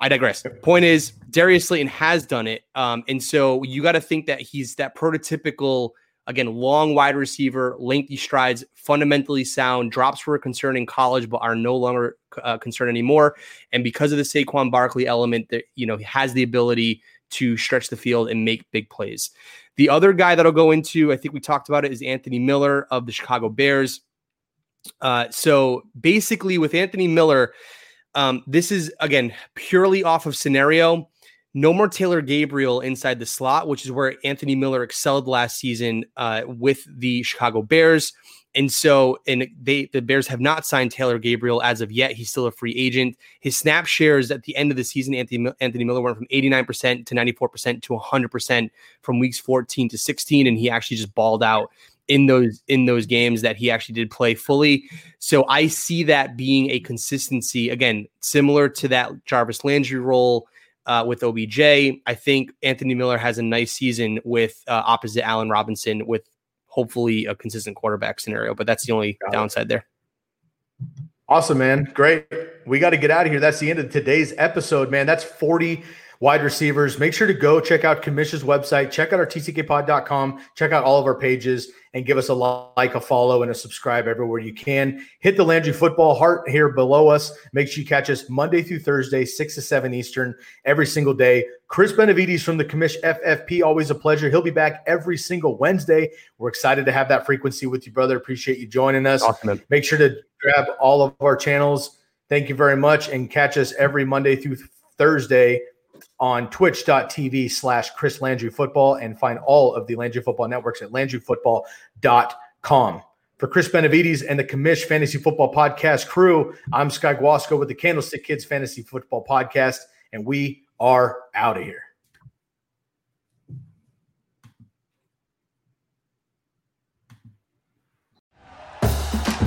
I digress. Point is, Darius Slayton has done it. Um, and so you got to think that he's that prototypical Again, long wide receiver, lengthy strides, fundamentally sound. Drops were a concern in college, but are no longer uh, concern anymore. And because of the Saquon Barkley element, that you know he has the ability to stretch the field and make big plays. The other guy that I'll go into, I think we talked about it, is Anthony Miller of the Chicago Bears. Uh, so basically, with Anthony Miller, um, this is again purely off of scenario. No more Taylor Gabriel inside the slot, which is where Anthony Miller excelled last season uh, with the Chicago Bears. And so, and they the Bears have not signed Taylor Gabriel as of yet. He's still a free agent. His snap shares at the end of the season, Anthony Anthony Miller went from 89% to 94% to 100% from weeks 14 to 16, and he actually just balled out in those in those games that he actually did play fully. So I see that being a consistency again, similar to that Jarvis Landry role uh, with OBJ. I think Anthony Miller has a nice season with uh, opposite Allen Robinson with hopefully a consistent quarterback scenario, but that's the only got downside it. there. Awesome, man. Great. We got to get out of here. That's the end of today's episode, man. That's 40 wide receivers. Make sure to go check out Commish's website, check out our tckpod.com, check out all of our pages, and give us a like, a follow, and a subscribe everywhere you can. Hit the Landry Football Heart here below us. Make sure you catch us Monday through Thursday, 6 to 7 Eastern, every single day. Chris Benevides from the Commish FFP, always a pleasure. He'll be back every single Wednesday. We're excited to have that frequency with you, brother. Appreciate you joining us. Awesome. Make sure to grab all of our channels. Thank you very much, and catch us every Monday through Thursday on twitch.tv slash Chris Landry Football and find all of the Landry Football networks at landryfootball.com. For Chris Benevides and the Commish Fantasy Football Podcast crew, I'm Sky Guasco with the Candlestick Kids Fantasy Football Podcast, and we are out of here.